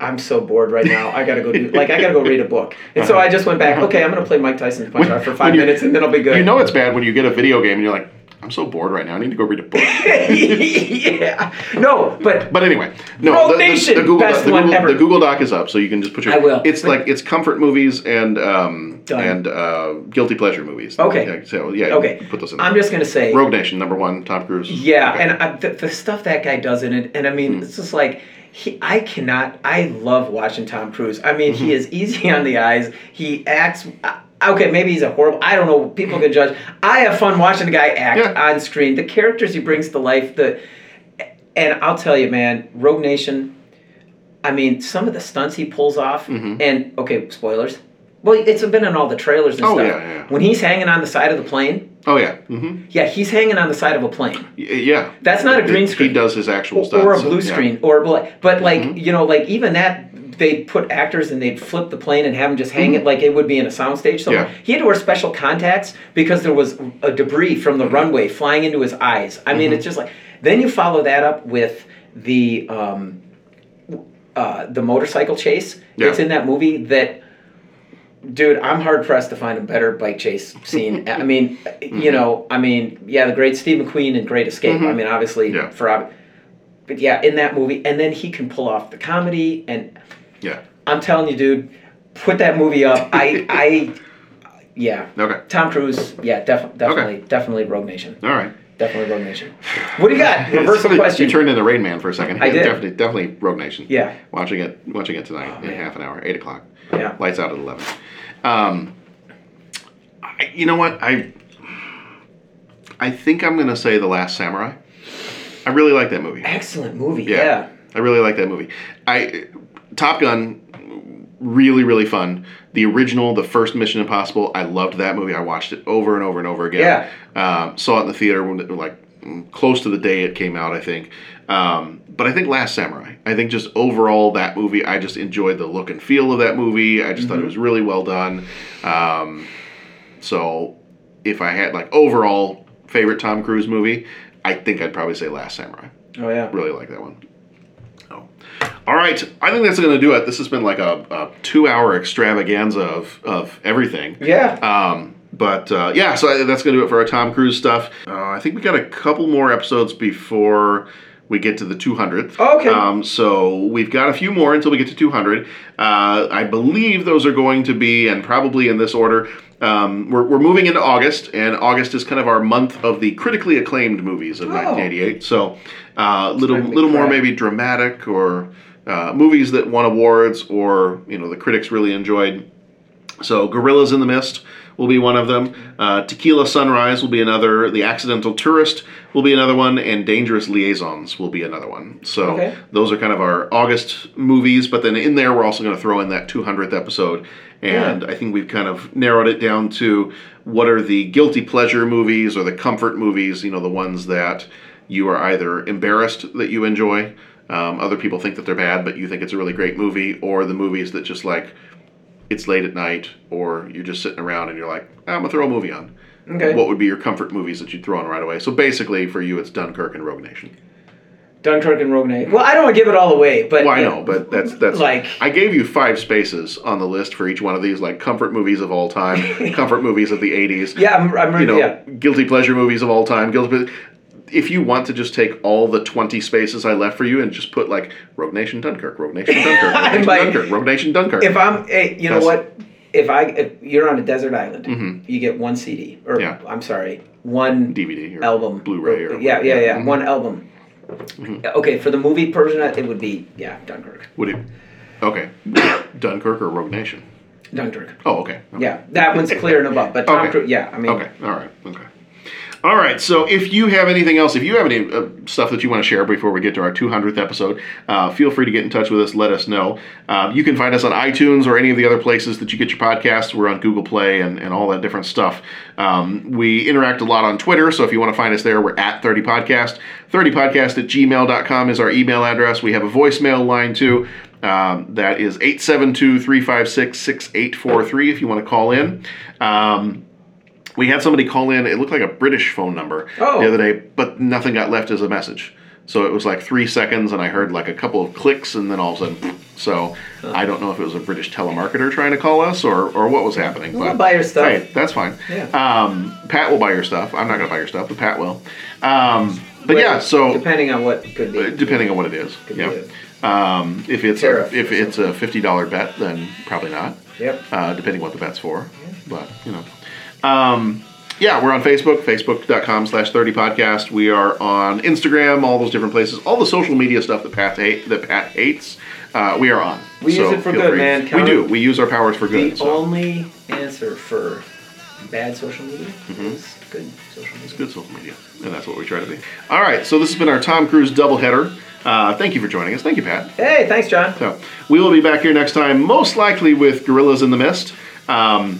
I'm so bored right now. I gotta go do like I gotta go read a book. And so I just went back. Okay, I'm gonna play Mike Tyson's Punch Out for five
you-
minutes, and then I'll be good.
You know it's bad when you get a video game and you're like, I'm so bored right now. I need to go read a book.
yeah. No, but
But anyway, no.
Rogue
the, the-
Nation,
the Google,
best
the,
one ever.
the Google Doc is up, so you can just put your.
I will.
It's like it's comfort movies and um
Done.
and uh, guilty pleasure movies.
Okay.
Yeah, so yeah.
Okay.
Put those in. There.
I'm just gonna say
Rogue Nation number one, Tom Cruise.
Yeah,
Okay.
and I, the, the stuff that guy does in it, and I mean,
Hmm.
it's just like he. I cannot. I love watching Tom Cruise. I mean,
Mm-hmm.
he is easy on the eyes. He acts. I, okay, maybe he's a horrible. I don't know. People can judge. I have fun watching the guy act on screen. The characters he brings to life. The and I'll tell you, man, Rogue Nation. I mean, some of the stunts he pulls off, and okay, spoilers. Well, it's been in all the trailers and
Mm-hmm. Oh,
stuff.
yeah, yeah.
When he's hanging on the side of the plane,
Oh yeah. Mm-hmm.
yeah, he's hanging on the side of a plane.
Yeah.
That's not a green screen.
He does his actual stunts.
or a
so,
blue
yeah. Mm-hmm.
screen or but like you know like even that they'd put actors and they'd flip the plane and have them just hang it like it would be in a soundstage somewhere
Mm-hmm. Yeah.
he had to wear special contacts because there was a debris from the runway flying into his eyes i mean
Mhm.
it's just like then you follow that up with the um uh the motorcycle chase
Yeah.
that's in that movie that Dude, I'm hard pressed to find a better bike chase scene. I mean, you know, I mean, yeah, the great Steve McQueen and Great Escape. I
Mhm.
mean, obviously yeah. for but yeah, in that movie, and then he can pull off the comedy, and
Yeah.
I'm telling you, dude, put that movie up. I, I, yeah.
Okay.
Tom Cruise, yeah, def- definitely, definitely Rogue Nation.
All right.
Definitely Rogue Nation. What do you got? Reversal
You
question.
You turned into Rain Man for a second.
I
Yeah,
did.
Definitely, definitely Rogue Nation.
Yeah.
Watching it, watching it tonight in half an hour, eight o'clock.
Yeah.
Lights out at eleven. Um, I, you know what? I, I think I'm gonna say The Last Samurai. I really like that movie.
Excellent movie. Yeah.
I really like that movie. I Top Gun, really really fun. The original, the first Mission Impossible, I loved that movie. I watched it over and over and over again. Yeah. Um, saw it in the theater when like close to the day it came out, I think. Um, but I think Last Samurai. I think just overall that movie, I just enjoyed the look and feel of that movie. I just thought it
Mhm.
was really well done. Um, so if I had like overall favorite Tom Cruise movie, I think I'd probably say Last Samurai.
Oh yeah.
Really like that one. All right, I think that's going to do it. This has been like a, a two-hour extravaganza of, of everything.
Yeah.
Um, but uh, yeah, so I- that's going to do it for our Tom Cruise stuff. Uh, I think we got a couple more episodes before we get to the 200th.
Okay.
Um, so we've got a few more until we get to 200. Uh, I believe those are going to be, and probably in this order. Um, we're, we're moving into August, and August is kind of our month of the critically acclaimed movies of 1988. So a little little more maybe dramatic or uh, movies that won awards or you know the critics really enjoyed. So Gorillas in the Mist will be one of them. Uh, Tequila Sunrise will be another. The Accidental Tourist will be another one, and Dangerous Liaisons will be another one. So
Okay.
those are kind of our August movies. But then in there, we're also going to throw in that 200th episode, and I think we've kind of narrowed it down to what are the guilty pleasure movies or the comfort movies. You know, the ones that you are either embarrassed that you enjoy. Um, other people think that they're bad, but you think it's a really great movie, or the movies that just like it's late at night, or you're just sitting around and you're like, ah, I'm gonna throw a movie on.
Okay.
What would be your comfort movies that you'd throw on right away? So basically, for you, it's Dunkirk and Rogue Nation.
Dunkirk and Rogue Nation. Well, I don't want to give it all away, but
Well, I know, but that's that's
Like-
I gave you five spaces on the list for each one of these, like comfort movies of all time, comfort movies of the '80s.
Yeah, I'm- I'm
you know,
yeah.
guilty pleasure movies of all time. Guilty. If you want to just take all the 20 spaces I left for you and just put like Rogue Nation Dunkirk, Rogue Nation Dunkirk, Rogue Nation
might-
Dunkirk, Rogue Nation Dunkirk.
if I'm, hey, you know
That's-
what? If I, if you're on a desert island,
Mhm.
you get one CD, or
Yeah.
I'm sorry, one
DVD or
album,
Blu-ray or
yeah, yeah, yeah,
Mhm.
one album. Okay, for the movie version, it would be yeah, Dunkirk.
Would it? Okay, Dunkirk or Rogue Nation?
Dunkirk.
Oh, okay.
Yeah, that one's clear and above. But Tom
Okay.
Cruise, yeah, I mean,
Okay. All right. Okay. All right. So if you have anything else, if you have any uh, stuff that you want to share before we get to our 200th episode, uh, feel free to get in touch with us. Let us know. Um, you can find us on iTunes or any of the other places that you get your podcasts. We're on Google Play and, and all that different stuff. Um, we interact a lot on Twitter. So if you want to find us there, we're at 30 Podcast. 30podcast at gmail.com is our email address. We have a voicemail line too. Um, that is 872 356 6843 if you want to call in. Um, we had somebody call in. It looked like a British phone number
Oh.
the other day, but nothing got left as a message. So it was like three seconds, and I heard like a couple of clicks, and then all of a sudden, so I don't know if it was a British telemarketer trying to call us or, or what was happening.
We'll buy your stuff.
Hey, that's fine.
Yeah.
Um, Pat will buy your stuff. I'm not going to buy your stuff, but Pat will. Um, but
Well,
yeah, so
depending on what could be,
depending on what it is,
Could
yeah. Um, if it's a, if it's a fifty dollar bet, then probably not.
Yep.
Uh, depending what the bet's for, but you know. Um, yeah, we're on Facebook, facebook.com slash 30 podcast. We are on Instagram, all those different places, all the social media stuff that Pat, hate, that Pat hates. uh, we are on.
We
So
use it for good,
free.
man.
We do. We use our powers for good.
The
so.
only answer for bad social media
Mhm.
is good social media.
It's good social media, and that's what we try to be. All right, so this has been our Tom Cruise doubleheader. Uh, thank you for joining us. Thank you, Pat.
Hey, thanks, John.
So we will be back here next time, most likely with Gorillas in the Mist. Um,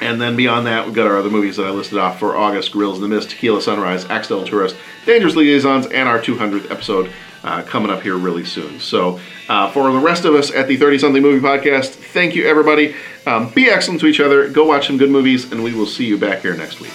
and then beyond that, we've got our other movies that I listed off for August Gorillas in the Mist, Tequila Sunrise, Accidental Tourist, Dangerous Liaisons, and our 200th episode uh, coming up here really soon. So, uh, for the rest of us at the 30 something movie podcast, thank you everybody. Um, be excellent to each other, go watch some good movies, and we will see you back here next week.